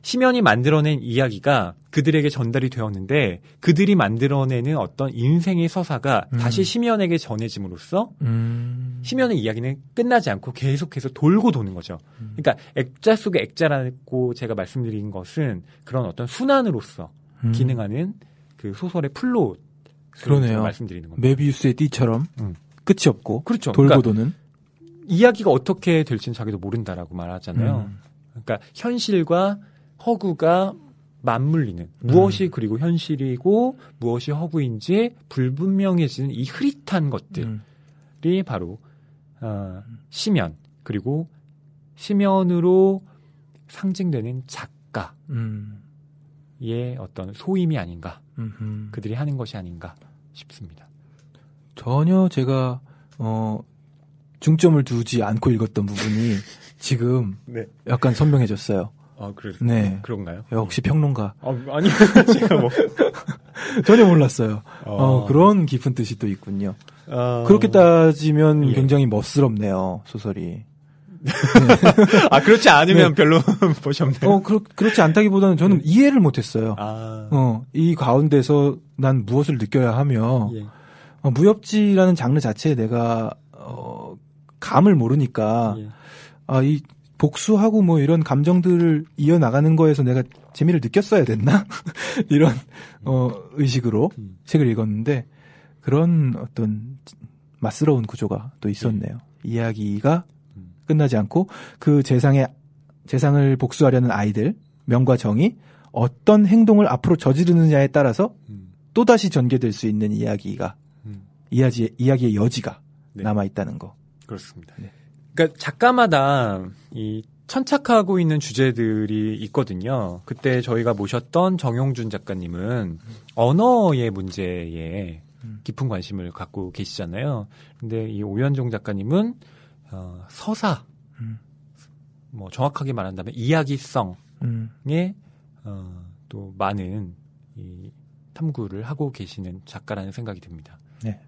심연이 만들어낸 이야기가 그들에게 전달이 되었는데 그들이 만들어내는 어떤 인생의 서사가 음. 다시 심연에게 전해짐으로써 음, 심연의 이야기는 끝나지 않고 계속해서 돌고 도는 거죠. 음. 그러니까 액자 속의 액자라고 제가 말씀드린 것은 그런 어떤 순환으로서 음. 기능하는 그 소설의 플롯 그러네요. 말씀드리는 겁니다. 메비우스의 띠처럼 음. 끝이 없고 그렇죠. 돌고 그러니까 도는 이야기가 어떻게 될지는 자기도 모른다라고 말하잖아요. 음. 그러니까 현실과 허구가 맞물리는 무엇이 그리고 현실이고 무엇이 허구인지 불분명해지는 이 흐릿한 것들이 음. 바로 어, 심연 그리고 심연으로 상징되는 작가의 음. 어떤 소임이 아닌가 음흠. 그들이 하는 것이 아닌가 싶습니다. 전혀 제가 어 중점을 두지 않고 읽었던 부분이 지금 네. 약간 선명해졌어요. 아 그래 네. 그런가요? 역시 평론가 아, 아니 제가 뭐 전혀 몰랐어요. 어, 어. 그런 깊은 뜻이 또 있군요. 어, 그렇게 따지면 예. 굉장히 멋스럽네요 소설이. 아 그렇지 않으면 별로 보셨나요? 어 그렇 그렇지 않다기보다는 저는 이해를 못했어요. 네. 아어 이 가운데서 난 무엇을 느껴야 하며 예. 어, 무협지라는 장르 자체에 내가 어 감을 모르니까 예. 아, 이 복수하고 뭐 이런 감정들을 이어나가는 거에서 내가 재미를 느꼈어야 됐나? 이런, 어, 의식으로 음. 책을 읽었는데 그런 어떤 맛스러운 구조가 또 있었네요. 이야기가 음. 끝나지 않고 그 재상의, 재상을 복수하려는 아이들, 명과 정이 어떤 행동을 앞으로 저지르느냐에 따라서 음. 또다시 전개될 수 있는 이야기가, 음. 이야기, 이야기의 여지가 네. 남아있다는 거. 그렇습니다. 네. 그러니까 작가마다 이 천착하고 있는 주제들이 있거든요. 그때 저희가 모셨던 정용준 작가님은 언어의 문제에 음. 깊은 관심을 갖고 계시잖아요. 근데 이 오현종 작가님은 어, 서사, 음. 뭐 정확하게 말한다면 이야기성에 음, 어, 또 많은 이 탐구를 하고 계시는 작가라는 생각이 듭니다. 네.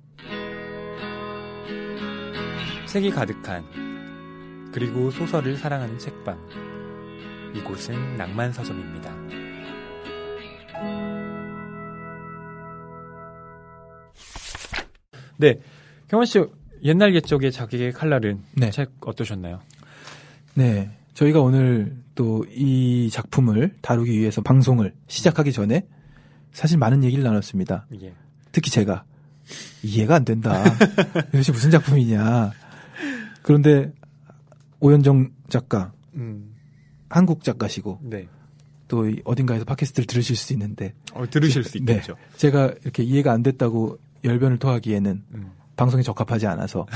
색이 가득한 그리고 소설을 사랑하는 책방 이곳은 낭만 서점입니다. 네. 경원 씨 옛날 옛적의 자기의 칼날은 네. 책 어떠셨나요? 네. 저희가 오늘 또 이 작품을 다루기 위해서 방송을 시작하기 전에 사실 많은 얘기를 나눴습니다. 예. 특히 제가 이해가 안 된다. 이것이 무슨 작품이냐. 그런데 오현정 작가, 음. 한국 작가시고 네. 또이 어딘가에서 팟캐스트를 들으실 수 있는데 어, 들으실 수 네. 있겠죠. 제가 이렇게 이해가 안 됐다고 열변을 토하기에는 음. 방송에 적합하지 않아서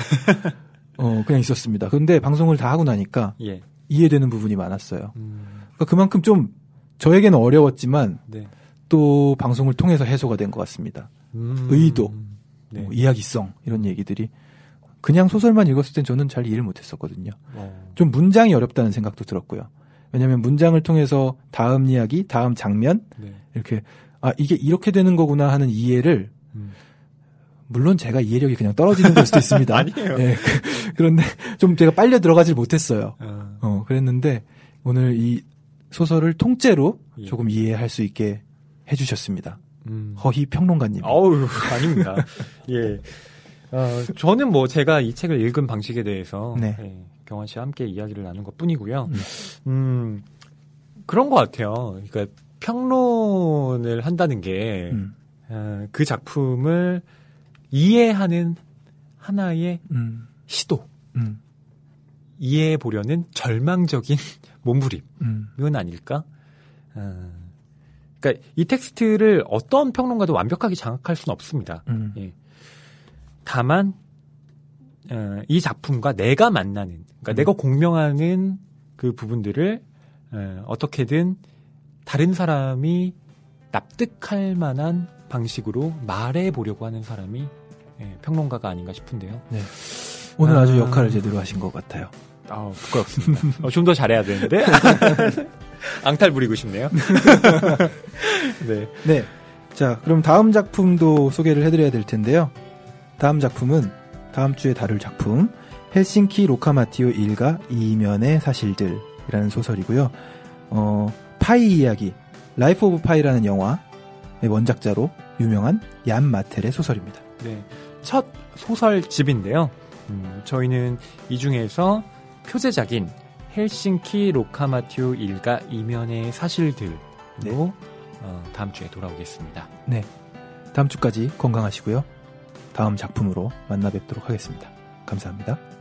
어 그냥 있었습니다. 근데 방송을 다 하고 나니까 예. 이해되는 부분이 많았어요. 음. 그러니까 그만큼 좀 저에게는 어려웠지만 네. 또 방송을 통해서 해소가 된 것 같습니다. 음. 의도. 네. 뭐 이야기성 이런 얘기들이 그냥 소설만 읽었을 땐 저는 잘 이해를 못했었거든요. 어. 좀 문장이 어렵다는 생각도 들었고요. 왜냐하면 문장을 통해서 다음 이야기, 다음 장면 네. 이렇게 아 이게 이렇게 되는 거구나 하는 이해를 음. 물론 제가 이해력이 그냥 떨어지는 걸 수도 있습니다. 아니에요. 예, 그- 그런데 좀 제가 빨려 들어가질 못했어요. 어. 어, 그랬는데 오늘 이 소설을 통째로 예. 조금 이해할 수 있게 해주셨습니다. 음. 허희 평론가님. 어우, 아닙니다. 예. 어, 저는 뭐 제가 이 책을 읽은 방식에 대해서 네. 예, 경원 씨와 함께 이야기를 나눈 것 뿐이고요. 음. 음, 그런 것 같아요. 그러니까 평론을 한다는 게, 음, 어, 그 작품을 이해하는 하나의 음, 시도, 음, 이해해 보려는 절망적인 몸부림은 음, 아닐까? 어, 그러니까 이 텍스트를 어떤 평론가도 완벽하게 장악할 수는 없습니다. 음, 예. 다만 어, 이 작품과 내가 만나는, 그러니까 음. 내가 공명하는 그 부분들을 어, 어떻게든 다른 사람이 납득할 만한 방식으로 말해 보려고 하는 사람이 예, 평론가가 아닌가 싶은데요. 네. 오늘 아. 아주 역할을 제대로 하신 것 같아요. 아 부끄럽습니다. 어, 좀더 잘해야 되는데 앙탈 부리고 싶네요. 네. 네. 자, 그럼 다음 작품도 소개를 해드려야 될 텐데요. 다음 작품은 다음 주에 다룰 작품 헬싱키 로카마티오 일가 이면의 사실들이라는 소설이고요. 어, 파이 이야기 Life of Pi라는 영화의 원작자로 유명한 얀 마텔의 소설입니다. 네. 첫 소설집인데요. 음, 저희는 이 중에서 표제작인 헬싱키 로카마티오 일가 이면의 사실들로 네. 어, 다음 주에 돌아오겠습니다. 네. 다음 주까지 건강하시고요. 다음 작품으로 만나 뵙도록 하겠습니다. 감사합니다.